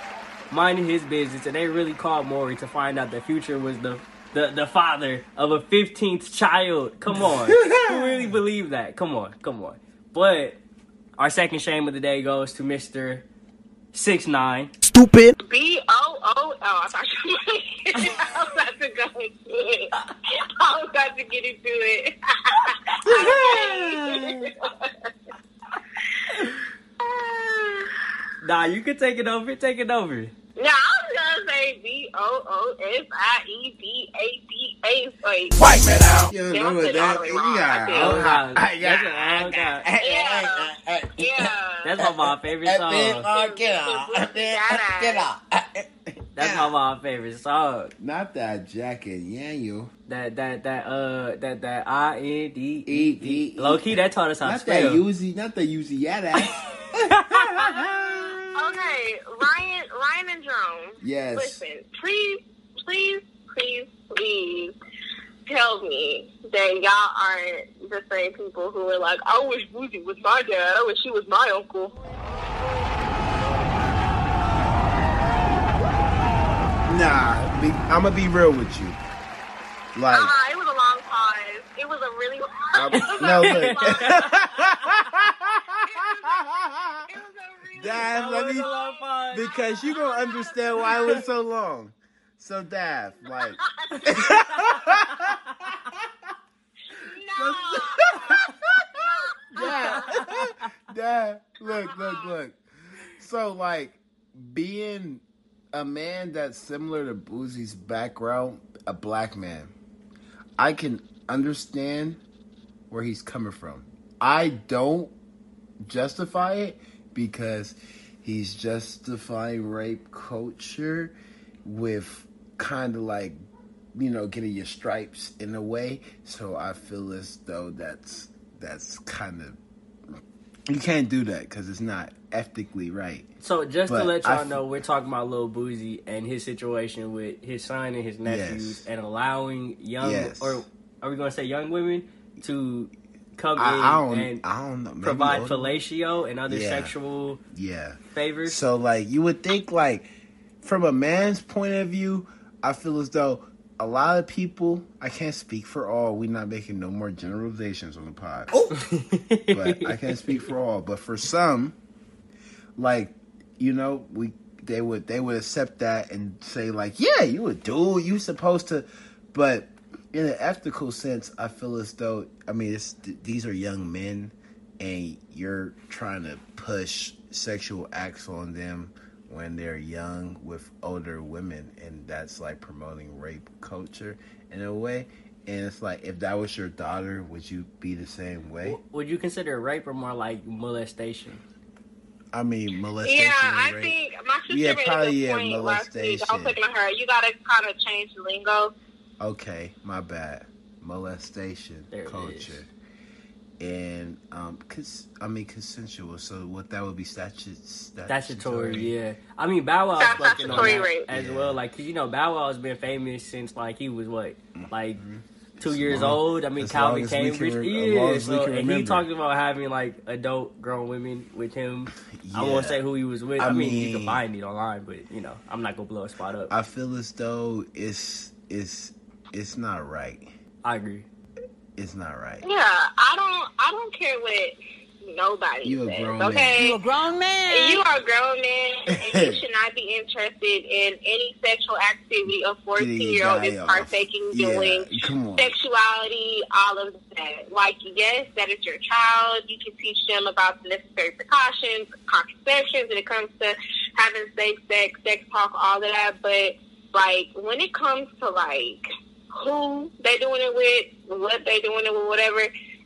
A: minding his business, and they really called Maury to find out that Future was the the, the father of a 15th child. Come on. *laughs* Who really believed that? Come on, come on. But our second shame of the day goes to Mr. Six Nine.
E: Stupid.
D: B O O. Oh, I thought you were. I was about to go into it. I was about to get into it.
A: Nah, you can take it over. Take it over.
D: No, I was gonna say B O O S I E D A D A. Wait.
E: Wipe it out.
C: You
D: Yeah,
C: know what that?
D: the way
C: You
D: wrong.
C: got
D: I said-
A: Oh, God.
C: I got-
A: That's a- God.
D: Yeah. Yeah.
A: That's one of my favorite songs.
C: Get out. Get out.
A: That's one of my favorite songs.
C: Not that jacket, yeah, you.
A: That that that uh that that I N D
C: E-
A: D. Low key, that taught us how to spell.
C: Not that
A: spell.
C: Uzi, not that Uzi yet ass. *laughs* *laughs*
D: Okay, Ryan, Ryan and Jerome.
C: Yes.
D: Listen, please, please, please, please tell me that y'all aren't the same people who are like, I wish Boosie was my dad. I wish she was my uncle.
C: Nah, be, I'm gonna be real with you. Like,
D: Uh-uh, it was a long pause. It was a really
C: I'm-
D: it *laughs*
C: no, look. *laughs* Dad, let me because you gonna understand why it was so long. So, Dad, like,
D: no.
C: Dad, Dad, look, look, look. So, like, being a man that's similar to Boosie's background, a black man, I can understand where he's coming from. I don't justify it because he's justifying rape culture with kind of like you know, getting your stripes in a way. So I feel as though that's that's kind of you can't do that because it's not ethically right.
A: So just to let y'all
C: f-
A: know, we're talking about Lil Boosie and his situation with his son and his nephews,
C: Yes.
A: and allowing young
C: Yes.
A: or are we going to say young women to come in
C: I, I don't,
A: and
C: I don't know. maybe
A: provide
C: older-
A: fellatio and other
C: Yeah.
A: sexual
C: Yeah.
A: favors?
C: So like you would think like from a man's point of view, I feel as though a lot of people I can't speak for all, we're not making no more generalizations on the pod. Oh. *laughs* but I can't speak for all. But for some, like, you know, we they would they would accept that and say like, yeah, you a dude, you supposed to but in an ethical sense, I feel as though I mean it's these are young men and you're trying to push sexual acts on them when they're young with older women and that's like promoting rape culture in a way and it's like if that was your daughter would you be the same way
A: W- Would you consider rape or more like molestation?
C: i mean molestation
D: Yeah, I
C: and rape.
D: think my sister
C: Yeah,
D: made
C: probably,
D: a
C: yeah,
D: good point last week. I was
C: molestation.
D: looking at her. You gotta kind of change the lingo.
C: Okay my bad molestation
A: There
C: culture and um cause i mean consensual so what that would be statu-
A: Statutory, yeah. I mean, Bow Wow spoken on that as
C: Yeah.
A: well. Like, 'cause, you know, Bow Wow has been famous since like he was what, like two
C: As
A: years
C: long-
A: old. I mean, Calvin
C: long as we can
A: Cambridge,
C: re- as
A: yeah. So,
C: can
A: and he
C: remember.
A: talked about having like adult grown women with him. I
C: Yeah.
A: won't say who he was with. I,
C: I
A: mean, you
C: mean-
A: can find it online, but you know, I'm not gonna blow a spot up. I,
C: i feel as though it's it's it's not right I
A: agree.
C: it's not right
D: Yeah, I don't. I don't care what nobody
C: You a
D: says.
C: grown man.
D: okay,
F: You a grown man.
D: You are a grown man, and you *laughs* should not be interested in any sexual activity a 14 year old is partaking
C: Yeah,
D: doing.
C: come on
D: Sexuality, all of that. Like, yes, that is your child. You can teach them about the necessary precautions, contraceptions when it comes to having safe sex, sex talk, all of that. But, like, when it comes to, like, who they doing it with, what they doing it with, whatever,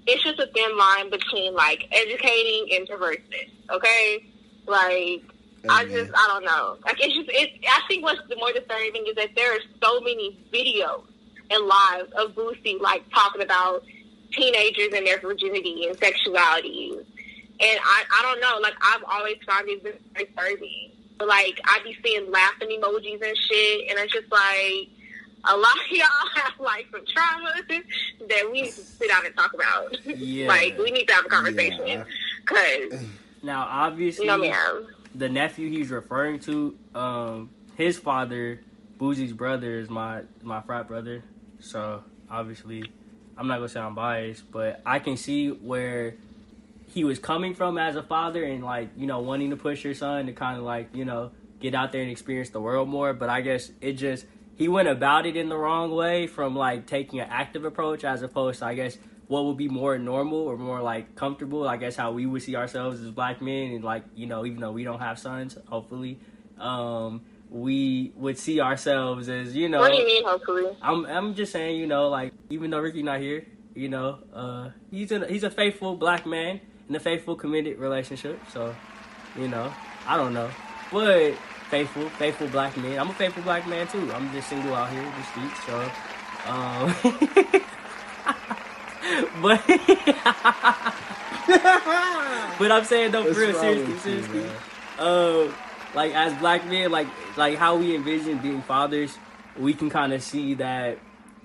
D: it's just a thin line between, like, educating and perverseness, okay? Like, I just, I don't know. Like, it's just, it's, I think what's the more disturbing is that there are so many videos and lives of Boosie, like, talking about teenagers and their virginity and sexuality. And I, I don't know, like, I've always found it very disturbing. But, like, I be seeing laughing emojis and shit, and it's just like, a lot of y'all *laughs* have, like, some trauma that we need to sit down and talk about. *laughs*
A: Yeah.
D: like, we need to have a conversation.
C: Yeah.
D: Because, *clears throat*
A: Now, obviously,
D: no,
A: the nephew he's referring to, um, his father, Boosie's brother, is my my frat brother. So obviously, I'm not gonna say I'm biased, but I can see where he was coming from as a father, and like you know, wanting to push your son to kind of like you know get out there and experience the world more. But I guess it just he went about it in the wrong way, from like taking an active approach as opposed to I guess what would be more normal or more like comfortable. I guess how we would see ourselves as black men, and like you know, even though we don't have sons, hopefully, um, we would see ourselves as you know.
D: What do you mean, hopefully?
A: I'm I'm just saying, you know, like even though Ricky not here, you know, uh, he's a he's a faithful black man in a faithful committed relationship. So, you know, I don't know, but faithful, faithful black man. I'm a faithful black man too. I'm just single out here in the streets. So, um, *laughs* but *laughs* but I'm saying though, for real, seriously,
C: you,
A: seriously uh, like as black men, like like how we envision being fathers, we can kind of see that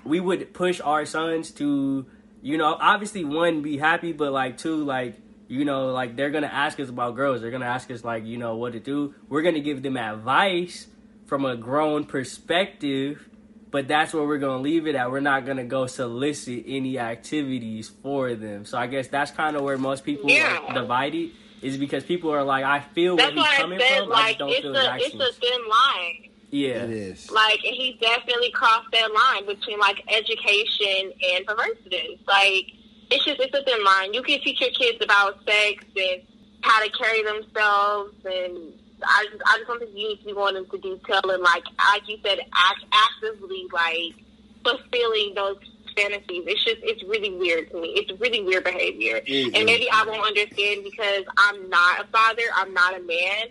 A: we would push our sons to, you know, obviously one be happy, but like two, like you know, like they're gonna ask us about girls. They're gonna ask us like, you know, what to do. We're gonna give them advice from a grown perspective. But that's where we're gonna leave it at. We're not gonna go solicit any activities for them. So I guess that's kind of where most people
D: Yeah.
A: are divided is because people are like, I feel
D: That's
A: where he's
D: why I
A: coming
D: said,
A: from. I
D: like,
A: just don't
D: it's
A: feel his
D: a, it's a thin line.
A: yeah,
C: It is.
D: Like, and he definitely crossed that line between, like, education and perversiveness. Like, it's just, it's a thin line. You can teach your kids about sex and how to carry themselves, and I just, I just don't think you need to be going into detail and, like, like you said, act, actively, like, fulfilling those fantasies. It's just, it's really weird to me. It's really weird behavior.
C: It
D: and maybe. I won't understand because I'm not a father. I'm not a man.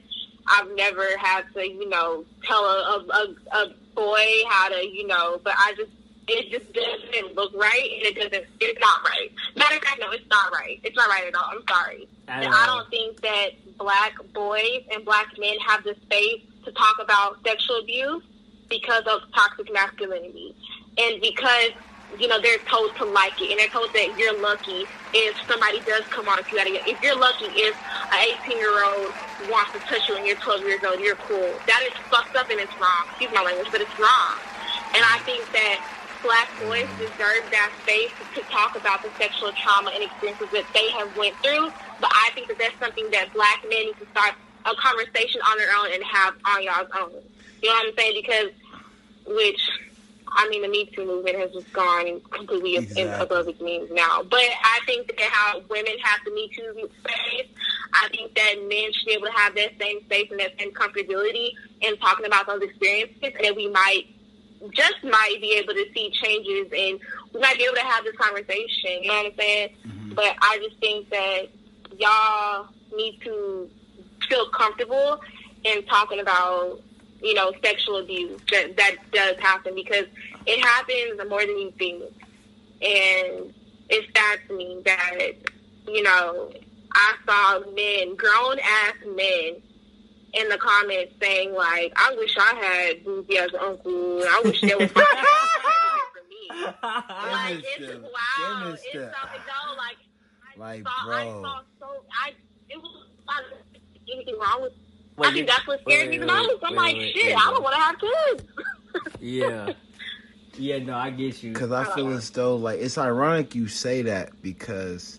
D: I've never had to, you know, tell a, a, a, a boy how to, you know, but I just, it just doesn't look right, and it doesn't. It's not right. Matter of fact, no, it's not right. It's not right at all. I'm sorry.
A: At
D: And I don't think that black boys and black men have the space to talk about sexual abuse because of toxic masculinity, and because you know they're told to like it, and they're told that you're lucky if somebody does come on to you. at a- If you're lucky if an 18 year old wants to touch you and you're 12 years old, you're cool. That is fucked up and it's wrong. Excuse my language, but it's wrong. And I think that black boys deserve that space to talk about the sexual trauma and experiences that they have went through. But I think that that's something that black men need to start a conversation on their own and have on y'all's own. You know what I'm saying? Because, which, I mean, the Me Too movement has just gone completely in
B: Exactly.
D: above its means now. But I think that how women have the Me Too space, I think that men should be able to have that same space and that same comfortability in talking about those experiences, and that we might just might be able to see changes and we might be able to have this conversation. You know what I'm saying? Mm-hmm. But I just think that y'all need to feel comfortable in talking about, you know, sexual abuse that that does happen because it happens more than you think. And it sad to me that, you know, I saw men, grown ass men in the comments saying like, "I wish I had Boosie as an uncle. and I wish there was *laughs* for me." Like
B: Give
D: it's
B: us the-
D: wow.
B: give us
D: It's so
B: the-
D: no like. I
B: Like,
D: saw, I saw so I it was not anything wrong with.
A: Wait,
D: I think
A: you-
D: that's what scared me the most. I'm
A: wait,
D: like,
A: wait,
D: shit,
A: wait,
D: I don't want to have kids.
A: Yeah. *laughs* Yeah, no, I get you.
C: Because I feel as though, like, it's ironic you say that because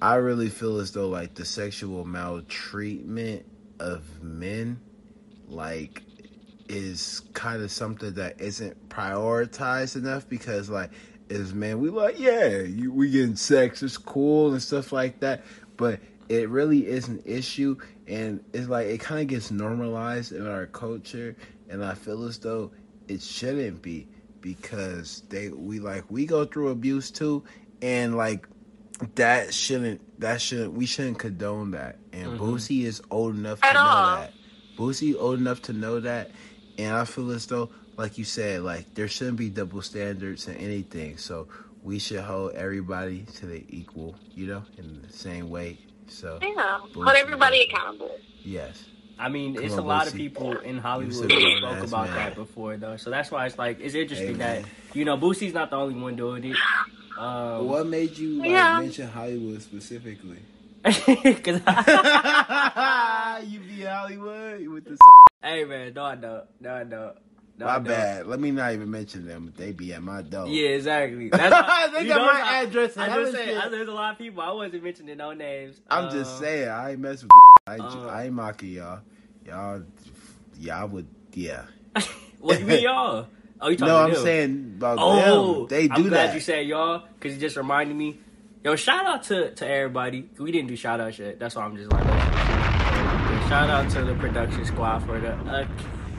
C: I really feel as though, like, the sexual maltreatment of men, like, is kind of something that isn't prioritized enough because, like, as men, we like, yeah, you, we getting sex, it's cool and stuff like that. But it really is an issue, and it's like it kind of gets normalized in our culture, and I feel as though it shouldn't be because they we like we go through abuse too, and like that shouldn't that shouldn't we shouldn't condone that. And mm-hmm. Boosie is old enough to
D: At
C: know
D: all.
C: that. Boosie old enough to know that, and I feel as though, like you said, like there shouldn't be double standards in anything. So we should hold everybody to the equal, you know, in the same way. So
D: Yeah,
C: Bullshit.
D: hold everybody accountable.
C: yes,
A: I mean,
C: Come
A: it's
C: on,
A: a lot of people in Hollywood
C: You
A: who spoke about
C: Man.
A: that before, though. So that's why it's like it's interesting
B: Hey,
A: that you know Boosie's not the only one doing it. Um,
B: What made you like,
D: Yeah.
B: mention Hollywood specifically? *laughs*
A: 'cause I- *laughs*
C: you be Hollywood with the. *laughs*
A: hey man, no, I don't. No, I don't. No,
C: My
A: don't.
C: bad. Let me not even mention them. They be at my door.
A: Yeah, exactly. That's why-
C: They got my
A: I-
C: address and
A: I just
C: everything.
A: say there's a lot of people. I wasn't mentioning no names.
C: I'm just
A: Um,
C: saying. I ain't mess with. I ain't,
A: uh,
C: I ain't mocking y'all. Y'all, y'all would. Yeah.
A: What you mean, y'all? Oh, you talking
C: No,
A: to
C: I'm
A: them.
C: saying about
A: Oh,
C: them. They do
A: I'm glad
C: that.
A: you said y'all because it just reminded me. Yo, shout out to to everybody. We didn't do shout out yet. That's why I'm just like. Yeah, shout out to the production squad for the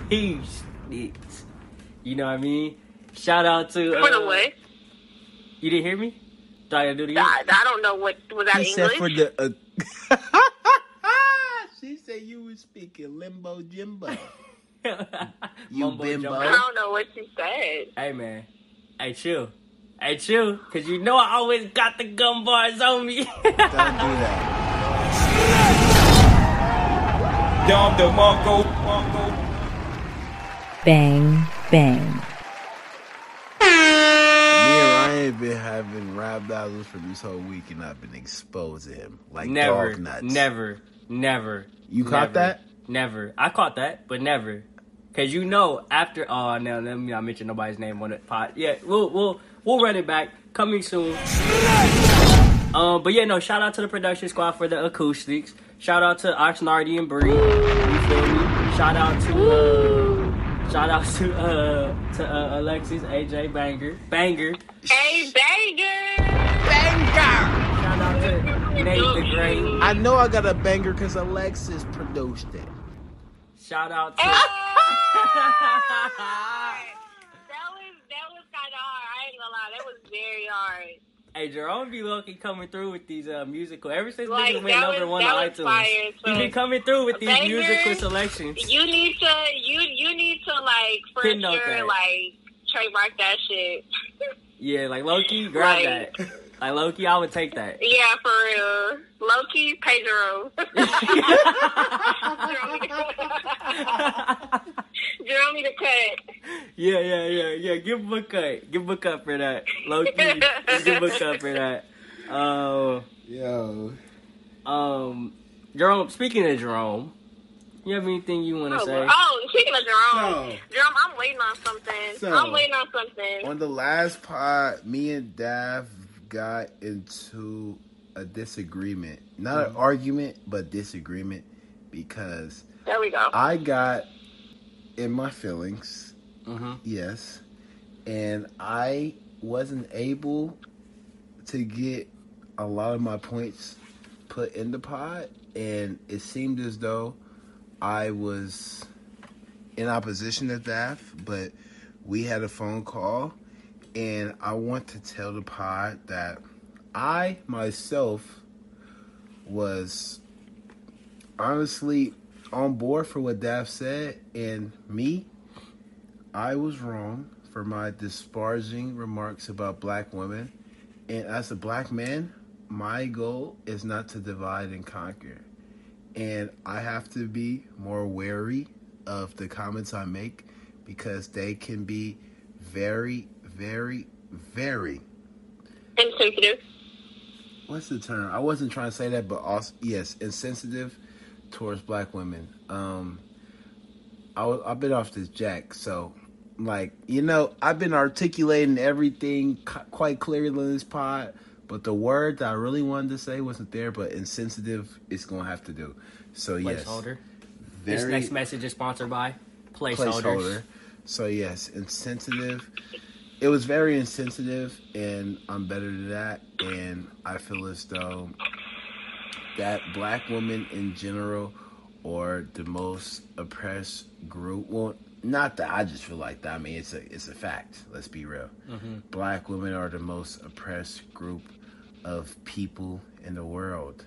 A: acoustics. You know what I mean? Shout out to.
D: For the
A: uh,
D: what?
A: You didn't hear me? Do I do it again?
D: I, I don't know what was that
C: He said
D: English.
C: for the. Uh, *laughs* she said you were speaking limbo jimbo. *laughs* You
A: Mumbo
C: bimbo.
A: jumbo.
D: I don't know what you said.
A: Hey man, hey chill, hey chill, cause you know I always got the gum bars on me. *laughs*
C: Don't do that.
F: Dom DeMarco.
G: Bang, bang.
C: Me and Ryan been having rap battles for this whole week, and I've been exposing him like
A: never,
C: dog nuts.
A: never, never.
C: You
A: never,
C: caught that?
A: Never. I caught that, but never. Cause you know after oh now let me not mention nobody's name on the pot. Yeah, we'll we'll we'll run it back. Coming soon. Um, but yeah, no. Shout out to the production squad for the acoustics. Shout out to Oxnardi and Bree. You feel me? Shout out to uh, shout out to uh to uh, Alexis, AJ, Banger, Banger.
D: Hey, Banger banger!
A: Shout out to Nate the Great.
C: I know I got a banger because Alexis produced it.
A: Shout out to. *laughs*
D: That was that was kind of hard. I ain't gonna lie, that was very hard.
A: Hey, Jerome be lucky coming through with these uh, musical. Ever since
D: Like,
A: niggas went
D: that
A: number
D: was-
A: one
D: that
A: on
D: was
A: iTunes,
D: fire,
A: he
D: so-
A: been coming through with these
D: Banger.
A: musical selections.
D: You need to you you need to like for
A: Pinnote
D: sure
A: that.
D: like trademark that shit. *laughs*
A: Yeah, like Loki, grab
D: Like-
A: that. Like Loki, I would take that.
D: Yeah, for real. Loki, Pedro. Jerome *laughs* *laughs* need a cut.
A: Yeah, yeah, yeah, yeah. Give him a cut. Give him a cut for that. Loki, give him a cut for that. Uh,
B: Yo,
A: um, Jerome. Speaking of Jerome, you have anything you want to
D: Oh,
A: say?
D: oh, speaking of Jerome,
C: So-
D: Jerome, I'm waiting on something.
C: So-
D: I'm waiting on something.
C: On the last pod, me and Dav got into a disagreement. Not an argument, but disagreement because
D: There we go.
C: I got in my feelings,
A: Mm-hmm.
C: yes, and I wasn't able to get a lot of my points put in the pod, and it seemed as though I was in opposition to that, but we had a phone call, and I want to tell the pod that I myself was honestly on board for what Dav said, and me, I was wrong for my disparaging remarks about black women. And as a black man, my goal is not to divide and conquer. And I have to be more wary of the comments I make because they can be very, very, very
D: Insensitive.
C: what's the term? I wasn't trying to say that, but also yes, insensitive towards black women. Um, I I've been off this jack, so like you know, I've been articulating everything quite clearly in this pod, but the word that I really wanted to say wasn't there. But insensitive, it's gonna have to do. So yes,
A: Placeholder. This next message is sponsored by Placeholders.
C: placeholder. So yes, insensitive. It was very insensitive, and I'm better than that. And I feel as though that black women in general or the most oppressed group. Well, not that I just feel like that. I mean, it's a it's a fact. Let's be real. Mm-hmm. Black women are the most oppressed group of people in the world,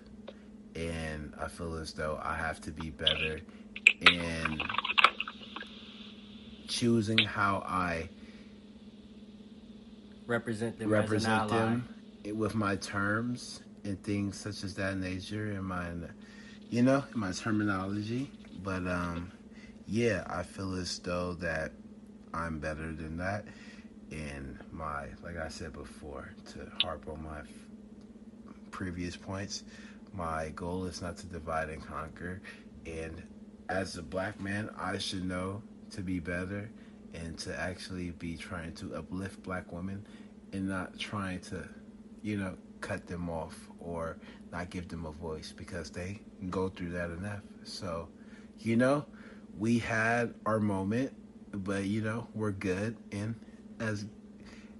C: and I feel as though I have to be better in choosing how I
A: Represent them
C: represent
A: as an ally.
C: them with my terms and things such as that nature in my you know in my terminology. But um yeah i feel as though that i'm better than that and my like i said before to harp on my previous points my goal is not to divide and conquer. And as a black man i should know to be better and to actually be trying to uplift black women and not trying to, you know, cut them off or not give them a voice because they go through that enough. So, you know, we had our moment, but you know, we're good. And as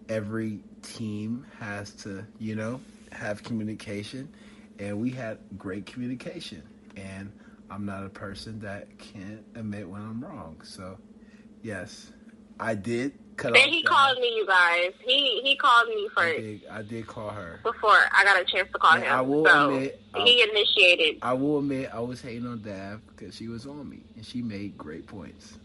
C: every team has to, you know, have communication, and we had great communication. And I'm not a person that can't admit when I'm wrong. So, yes, I did cut
D: Then
C: off.
D: he
C: that.
D: called me, you guys. He he called me
C: I
D: first
C: did, I did call her.
D: before I got a chance to call
C: And
D: him.
C: I will
D: so
C: admit,
D: he initiated.
C: I will admit I was hating on Dav because she was on me and she made great points.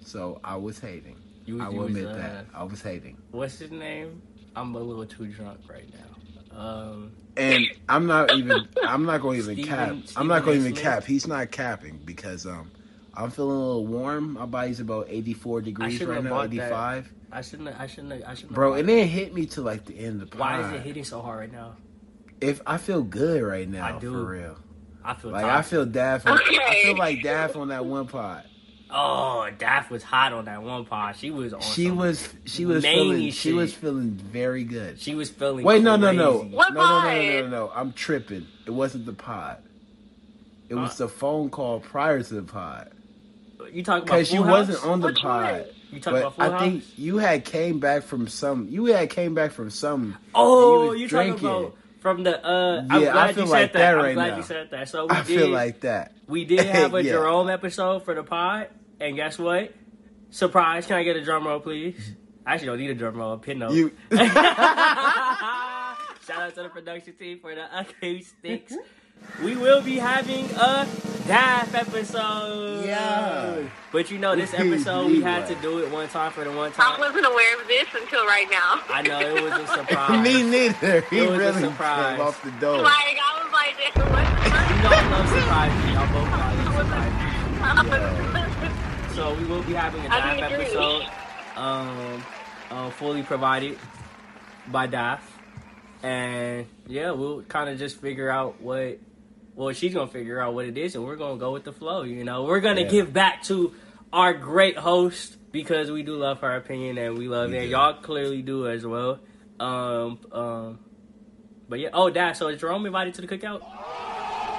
C: So I was hating.
A: You,
C: I
A: you
C: will
A: was,
C: admit
A: uh,
C: that I was hating.
A: What's his name? I'm a little too drunk right now. Um,
C: And I'm not even. I'm not going to even
A: Stephen-
C: cap. I'm not going to even
A: Smith?
C: cap. He's not capping because um, I'm feeling a little warm. My body's about 84 degrees right now.
A: bought that.
C: 85.
A: I shouldn't. I shouldn't. I shouldn't.
C: Bro,
A: have
C: it didn't hit me till like the end of the
A: Why
C: pod.
A: is it hitting so hard right now?
C: If I feel good right now,
A: I do.
C: for real.
A: I feel
C: Like I feel Daff. On, I feel like Daff on that one pod.
A: Oh, Daff was hot on that one pod. She was on.
C: She was she was
A: Mangy
C: feeling she was feeling very good.
A: She was feeling.
C: Wait, no, no, no.
D: What
C: no, no, no, no, no, no, no. I'm tripping. It wasn't the pod. It uh, was
A: Huh?
C: the phone call prior to the pod
A: You talking about
C: because she
A: Full
C: wasn't on the
D: Which
C: pod.
A: You talking
C: But
A: about Full
C: I think you had came back from some. You had came back from some.
A: Oh, you talking about from the? uh I'm
C: Yeah, I
A: glad
C: feel
A: you
C: like
A: said that.
C: that
A: I'm
C: right
A: glad
C: now.
A: you said that. So we
C: I
A: did.
C: feel like that.
A: we did have *laughs* a
C: Yeah.
A: Jerome episode for the pod, and guess what? Surprise! Can I get a drum roll, please? I actually don't need a drum roll. A pin note.
C: You *laughs*
A: Shout out to the production team for the *laughs* acoustics. We will be having a DAF episode.
B: Yeah.
A: But you know, this *laughs* episode we had to do it one time for the one time.
D: I wasn't aware of this until right now.
A: I know it was a *laughs* surprise.
C: Me neither. He
A: It was a
C: really
A: surprise.
C: off the door.
D: Like I was like, this
A: You know I love surprises. Y'all both know I love surprises. So we will be having a DAF episode, um, uh, fully provided by DAF, and yeah, we'll kind of just figure out what. Well, she's gonna figure out what it is, and we're gonna go with the flow. You know, we're gonna
B: Yeah.
A: give back to our great host because we do love her opinion and we love
B: We
A: it. Y'all clearly do as well. Um, um, but yeah. Oh, Dad. So is Jerome invited to the cookout?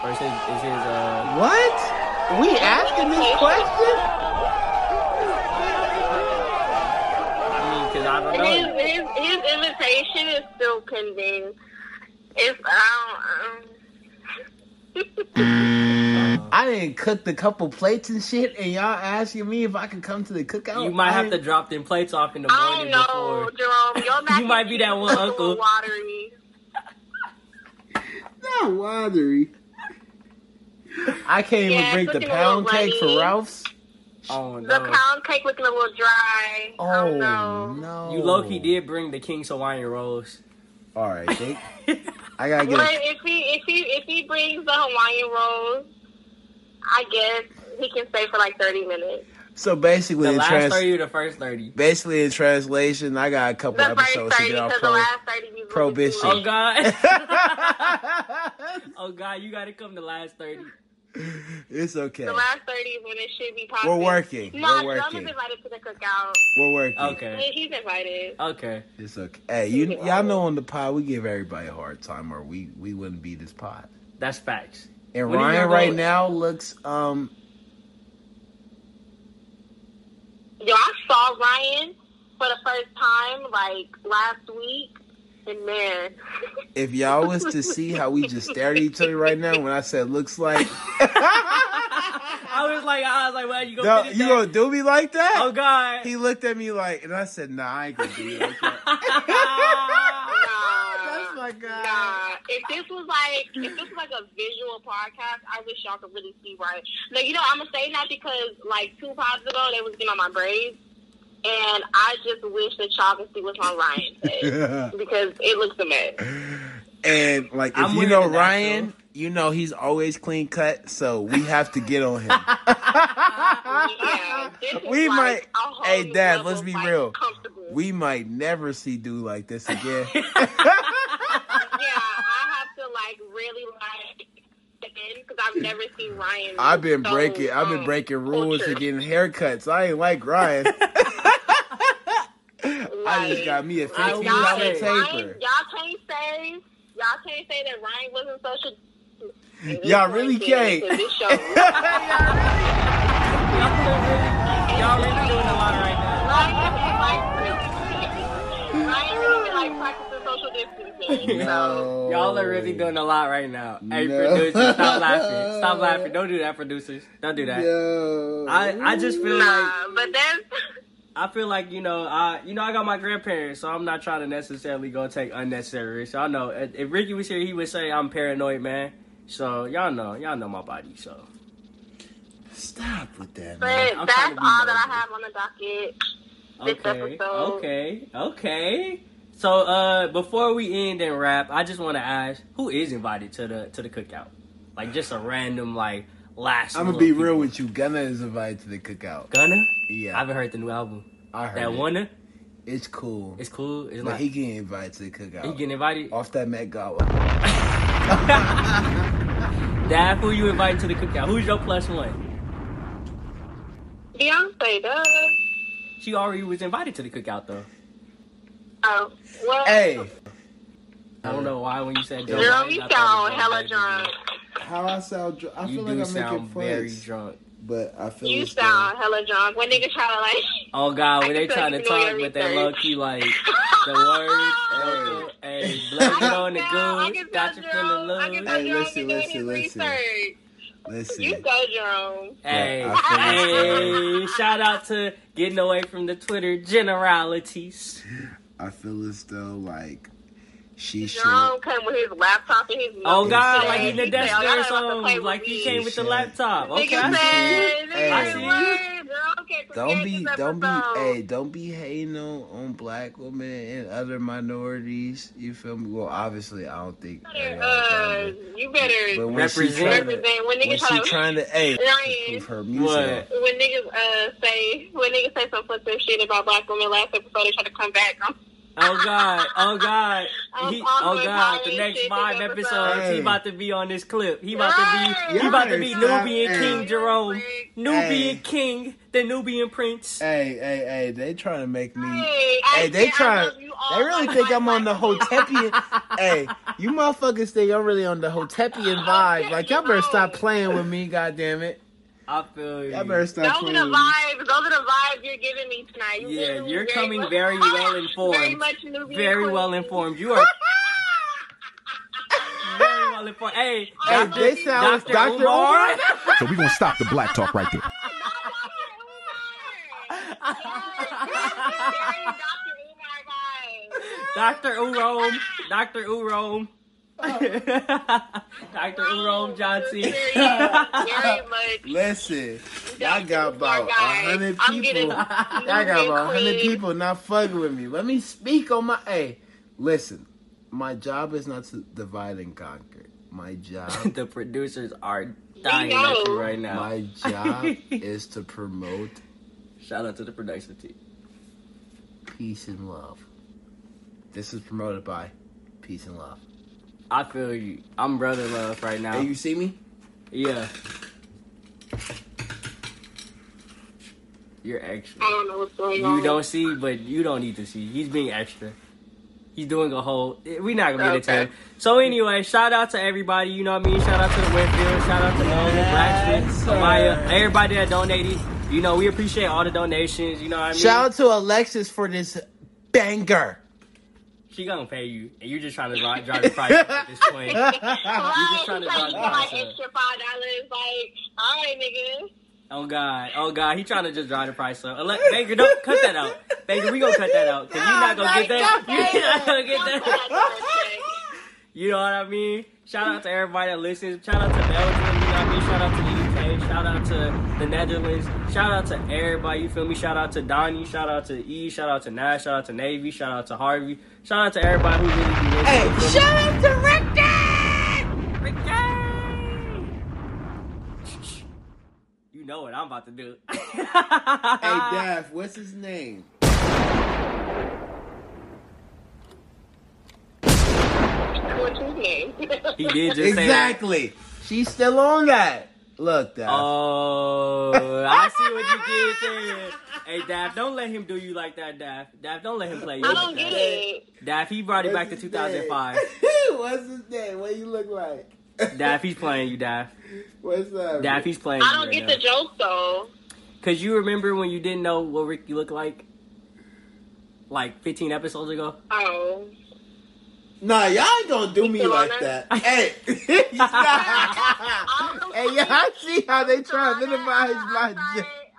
A: Or is his, is his uh?
C: What? We asking this question?
A: I mean, cause I don't
D: His,
A: know.
D: his, his invitation is still pending. If I don't, um, *laughs*
C: I didn't cook the couple plates and shit, and y'all asking me if I can come to the cookout.
A: You might
C: I
A: have to drop them plates off in the morning.
D: I
A: morning
D: don't know,
A: before.
D: Jerome. Your *laughs* mac
A: You might be that one
D: is a little
A: uncle.
D: Watery. *laughs*
C: Not watery. I can't
D: Yeah,
C: even bring
D: it's
C: the
D: looking a little
C: pound cake for. Ralph's.
A: Oh
D: The
A: no!
D: pound cake looking a little dry.
C: Oh,
D: Oh, no.
C: no!
A: You low key did bring the King's Hawaiian rolls.
C: All right, they, *laughs* I gotta get.
D: But
C: A,
D: if he if he if he brings the Hawaiian rolls, I guess he can stay for like thirty minutes.
C: so basically,
A: The
C: in
A: last
C: trans,
A: thirty the first thirty?
C: basically in translation, I got a couple
D: The first
C: episodes to
D: thirty
C: get off
D: the
C: pro.
D: last thirty
C: prohibition.
A: Oh God! *laughs* oh God! You gotta come to last thirty.
C: Okay.
D: The last thirty is when it should be popping.
C: We're working.
D: Nah,
C: We're
D: Jerome is
C: working.
D: invited to the cookout.
C: We're working.
A: Okay.
D: He's invited.
A: Okay.
C: It's okay. Hey, you y'all know on the pod we give everybody a hard time, or we we wouldn't be this pod.
A: That's facts.
C: And
A: When are you
C: Ryan right
A: go-
C: now looks um
D: Yo, I saw Ryan for the first time like last week, and man,
C: if y'all was to see how we just stare at each other right now when I said looks like
A: I was like, I was like, well, you
C: no,
A: gonna finish
C: you
A: that?
C: gonna do me like that?
A: Oh God!
C: He looked at me like and I said, nah, I ain't gonna do you like that. *laughs*
D: nah,
C: That's my guy.
D: Nah, if this was like if this was like a visual podcast, I wish y'all could really see right. No, you know I'm gonna say that because like two pods ago they was getting on my braids, and I just wish that y'all could see what's on Ryan's *laughs* head because it looks a mess.
C: And like if
A: I'm
C: you know
A: the natural.
C: Ryan, you know he's always clean cut, so we have to get on him. *laughs*
D: Yeah,
C: We
D: like
C: might- Hey, Dad, let's be
D: like,
C: real. We might never see dude like this again. *laughs*
D: yeah, I have to like really like because I've never seen Ryan.
C: I've been
D: so,
C: breaking I've been
D: um,
C: breaking rules
D: cultured.
C: and getting haircuts. I ain't like Ryan. I just got me a fifteen
A: will
C: dollar
D: Ryan,
C: taper.
D: y'all can't say y'all can't say that Ryan wasn't social.
C: Y'all really can't.
D: Because This show. *laughs*
A: Y'all really doing a lot right now.
D: Ryan really like practicing social distancing. So.
C: No.
A: Y'all are really doing a lot right now. Hey,
C: No.
A: producers, stop laughing. Stop laughing. *laughs* Don't do that, producers. Don't do that.
C: Yo.
A: I, I just feel like
D: Nah, but that's
A: I feel like you know I you know I got my grandparents, so I'm not trying to necessarily go take unnecessary risks. Y'all know if if Ricky was here, he would say I'm paranoid, man. So y'all know y'all know my body. So
C: Stop with that,
D: but
C: man.
A: I'm
D: that's all
A: to
D: that I have on the docket.
A: Okay, okay, okay. So uh, before we end and wrap, I just want to ask who is invited to the to the cookout? Like just a random like last.
C: I'm gonna
A: little
C: be real with you. Gunna is invited to the cookout.
A: Gunna.
C: Yeah,
A: I haven't heard the new album.
C: I heard
A: That
C: it.
A: one,
C: It's cool.
A: it's cool. It's
C: but
A: like
C: he
A: he,
C: getting invited to the cookout.
A: He getting invited.
C: off that Met Gala. *laughs*
A: Dad, who you inviting to the cookout? Who's your plus one?
D: Beyonce does.
A: She already was invited to the cookout though.
D: Oh, well,
C: Hey,
A: I don't know why when you said Joe
D: Jerome,
A: Biden,
D: you
A: I thought
D: sound hella
A: Joe
D: drunk.
C: How I sound? dr- I
A: You
C: feel
A: do
C: like I'm making
A: sound very drunk.
C: but I feel
D: You
C: as though-
D: sound hella drunk. When niggas try to like,
A: Oh God, when
D: I
A: they
D: can
A: trying to talk,
D: know
A: but they low key like the *laughs* words. Hey, blame it on the
D: I
A: goose. Got you feeling
D: Jerome- I
A: loose.
C: Hey, listen, listen, listen.
D: research.
C: Listen,
D: You go, Jerome.
A: Hey,
C: Yeah,
A: hey, shout out to getting away from the Twitter generalities.
C: I feel as though like She should.
D: Jerome came with his laptop and his
A: Oh God,
D: today.
A: like he in the
D: He said,
A: desk
D: "Oh, y'all
A: or
D: don't have to play
A: something.
D: with
A: Like he
D: me."
A: came with the laptop. Okay,
D: Nigga
A: I see
D: said,
A: you.
C: Hey.
A: I see you.
D: "Word,
C: Don't be, don't be,
D: episode."
C: hey, don't be hating on, on black women and other minorities. You feel me? Well, obviously, I don't think.
D: better, uh, you better
C: But when
A: Represent.
C: she trying to,
D: represent when
C: when
D: niggas
C: she
D: try
C: trying *laughs* to, hey,
D: Ryan.
C: prove her music.
A: What?
D: when niggas uh say when niggas say some fucked shit about black women last episode, they try to come back. I'm,
A: Oh God, oh God, *laughs* he, oh God. The next
D: shit
A: five
D: this
A: episodies,
C: episode.
A: he about to be on this clip. He about to be, he about to be Nubian
C: it.
A: King Jerome, Nubian
C: Hey.
A: King, the Nubian Prince.
C: Hey, hey, hey, they trying to make me.
D: Hey,
C: Hey, they
D: trying. I
C: try.
D: love you all
C: They really think I'm on the Hotepian. *laughs* hey, you motherfuckers think I'm really on the Hotepian vibe. Like y'all better stop playing with me, goddamn it.
A: I feel you.
C: Y'all better stop
D: Those are the vibes. Those are the vibes you're giving me tonight. You
A: Yeah,
D: giving me
A: you're coming very ah, well
D: Very
A: informed.
D: much Nubian
A: Very
D: queen.
A: well informed. You are *laughs* very well informed. Hey, oh,
C: Hey,
A: Dr.
C: they sound
A: Dr.
C: Dr.
A: Umar.
C: Umar.
E: So we're gonna stop the black talk right there.
A: Dr. Urome, Dr. Urome, Dr. Urome *laughs* Johnson.
D: Very Johnson.
C: Listen, *laughs* y'all got about a hundred people. Y'all got about a hundred people not fucking with me. Let me speak on my. Hey, listen, my job is not to divide and conquer. My job, *laughs*
A: the producers are dying at you right now.
C: my job is to promote
A: Shout out to the production team.
C: peace and love. This is promoted by Peace and Love.
A: I feel you. I'm brother love right now.
C: Hey, you see me?
A: yeah. You're extra.
D: I don't know what's going on.
A: You don't see, but you don't need to see. He's being extra. He's doing a whole. We're not gonna get into
D: Okay.
A: it. So anyway, shout out to everybody. You know what I mean. Shout out to the Winfield. Shout out to Nolan, Blacksmith, Amaya, everybody that donated. You know we appreciate all the donations. You know what I mean.
C: Shout out to Alexis for this banger.
A: She gonna pay you, and you're just trying to drive, drive the price up at this point. *laughs*
D: Right,
A: just trying to
D: like,
A: drive the
D: get like
A: price
D: extra five dollars. Like, all right, nigga.
A: Oh God, oh God, he trying to just drive the price up. Ele- Baker, don't cut that out. Baker, we gonna cut that out because you're not gonna get that. You're not gonna get that. *laughs* You know what I mean? Shout out to everybody that listens. Shout out to Belgium. You know what I mean? Shout out to the UK. Shout out to the Netherlands. Shout out to everybody. You feel me? Shout out to Donnie. Shout out to E. Shout out to Nash. Shout out to Navy. Shout out to Harvey. Shout out to everybody who really be listening.
C: Hey,
A: You feel me?
C: shout out to Ricky!
A: Ricky! You know what I'm about to do. *laughs*
C: Hey, Daph, what's his name?
D: What's his name?
A: He did just say.
C: Exactly. She's still on that. Look, Daph.
A: Oh, I see what you did *laughs* there. Hey, Daph, don't let him do you like that, Daph. Daph, don't let him play you
D: I
A: like
D: don't
A: that.
D: get it.
A: Daph, he brought it back to 2005. *laughs*
C: What's his name? What do you look like?
A: Daph, he's playing you, Daph.
C: What's up?
A: Daph, he's playing
D: I
A: you
D: don't
A: right
D: get
A: now.
D: the joke though.
A: Cause you remember when you didn't know what Ricky looked like, like 15 episodes ago.
D: Oh.
C: Nah, y'all ain't gonna do me like that. *laughs* hey, he's *laughs* not- hey, yeah, I see how they try to minimize my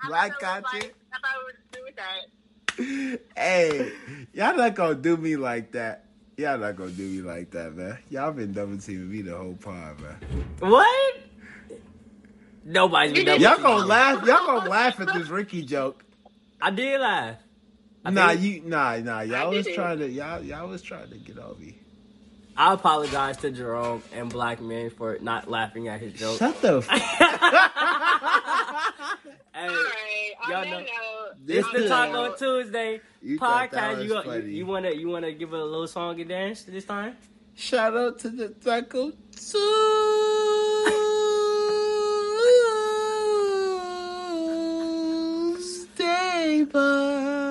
C: black content.
D: I thought we would do that.
C: Hey, y'all not gonna do me like that. Y'all not gonna do me like that, man. Y'all been double teaming me the whole pod, man.
A: What? Nobody's been double
C: Y'all gonna laugh. Y'all gonna laugh at this Ricky joke.
A: I did laugh. I
C: Nah,
A: think-
C: you, nah, nah. Y'all
D: I
C: was
D: didn't.
C: trying to, y'all, y'all was trying to get over me.
A: I apologize to Jerome and Black Men for not laughing at his joke.
C: Shut the. *laughs* F-
A: Hey,
D: All right.
A: Y'all
D: that
A: know-
D: note,
C: This
A: It's the
C: is-
A: Taco Tuesday
C: You
A: podcast. You, you you wanna you wanna give a little song and dance this time?
C: Shout out to the Taco Tuesday, but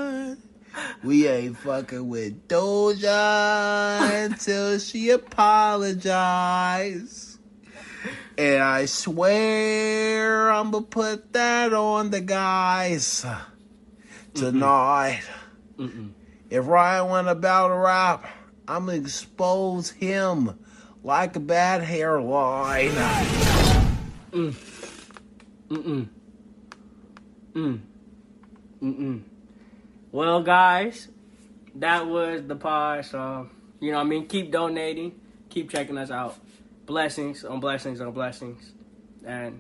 C: we ain't fucking with Doja until she apologize. And I swear I'm gonna put that on the guys tonight.
A: Mm-mm.
C: If Ryan went about a rap, I'm gonna expose him like a bad hairline.
A: Mm. Mm-mm. Mm. Mm-mm. Well, guys, that was the pod. So, you You know what I mean? Keep donating. Keep checking us out. Blessings on blessings on blessings. And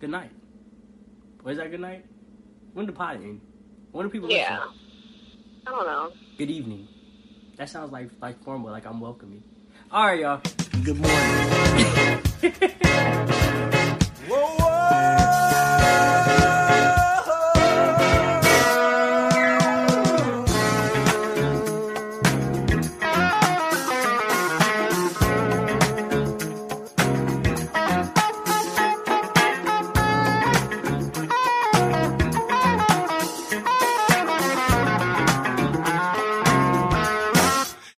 A: good night. What is that good night? When the pot end? When do people
D: Yeah.
A: listen?
D: I don't know.
A: Good evening. That sounds like like formal, like I'm welcoming. All right, y'all.
C: Good morning. *laughs*
F: Whoa,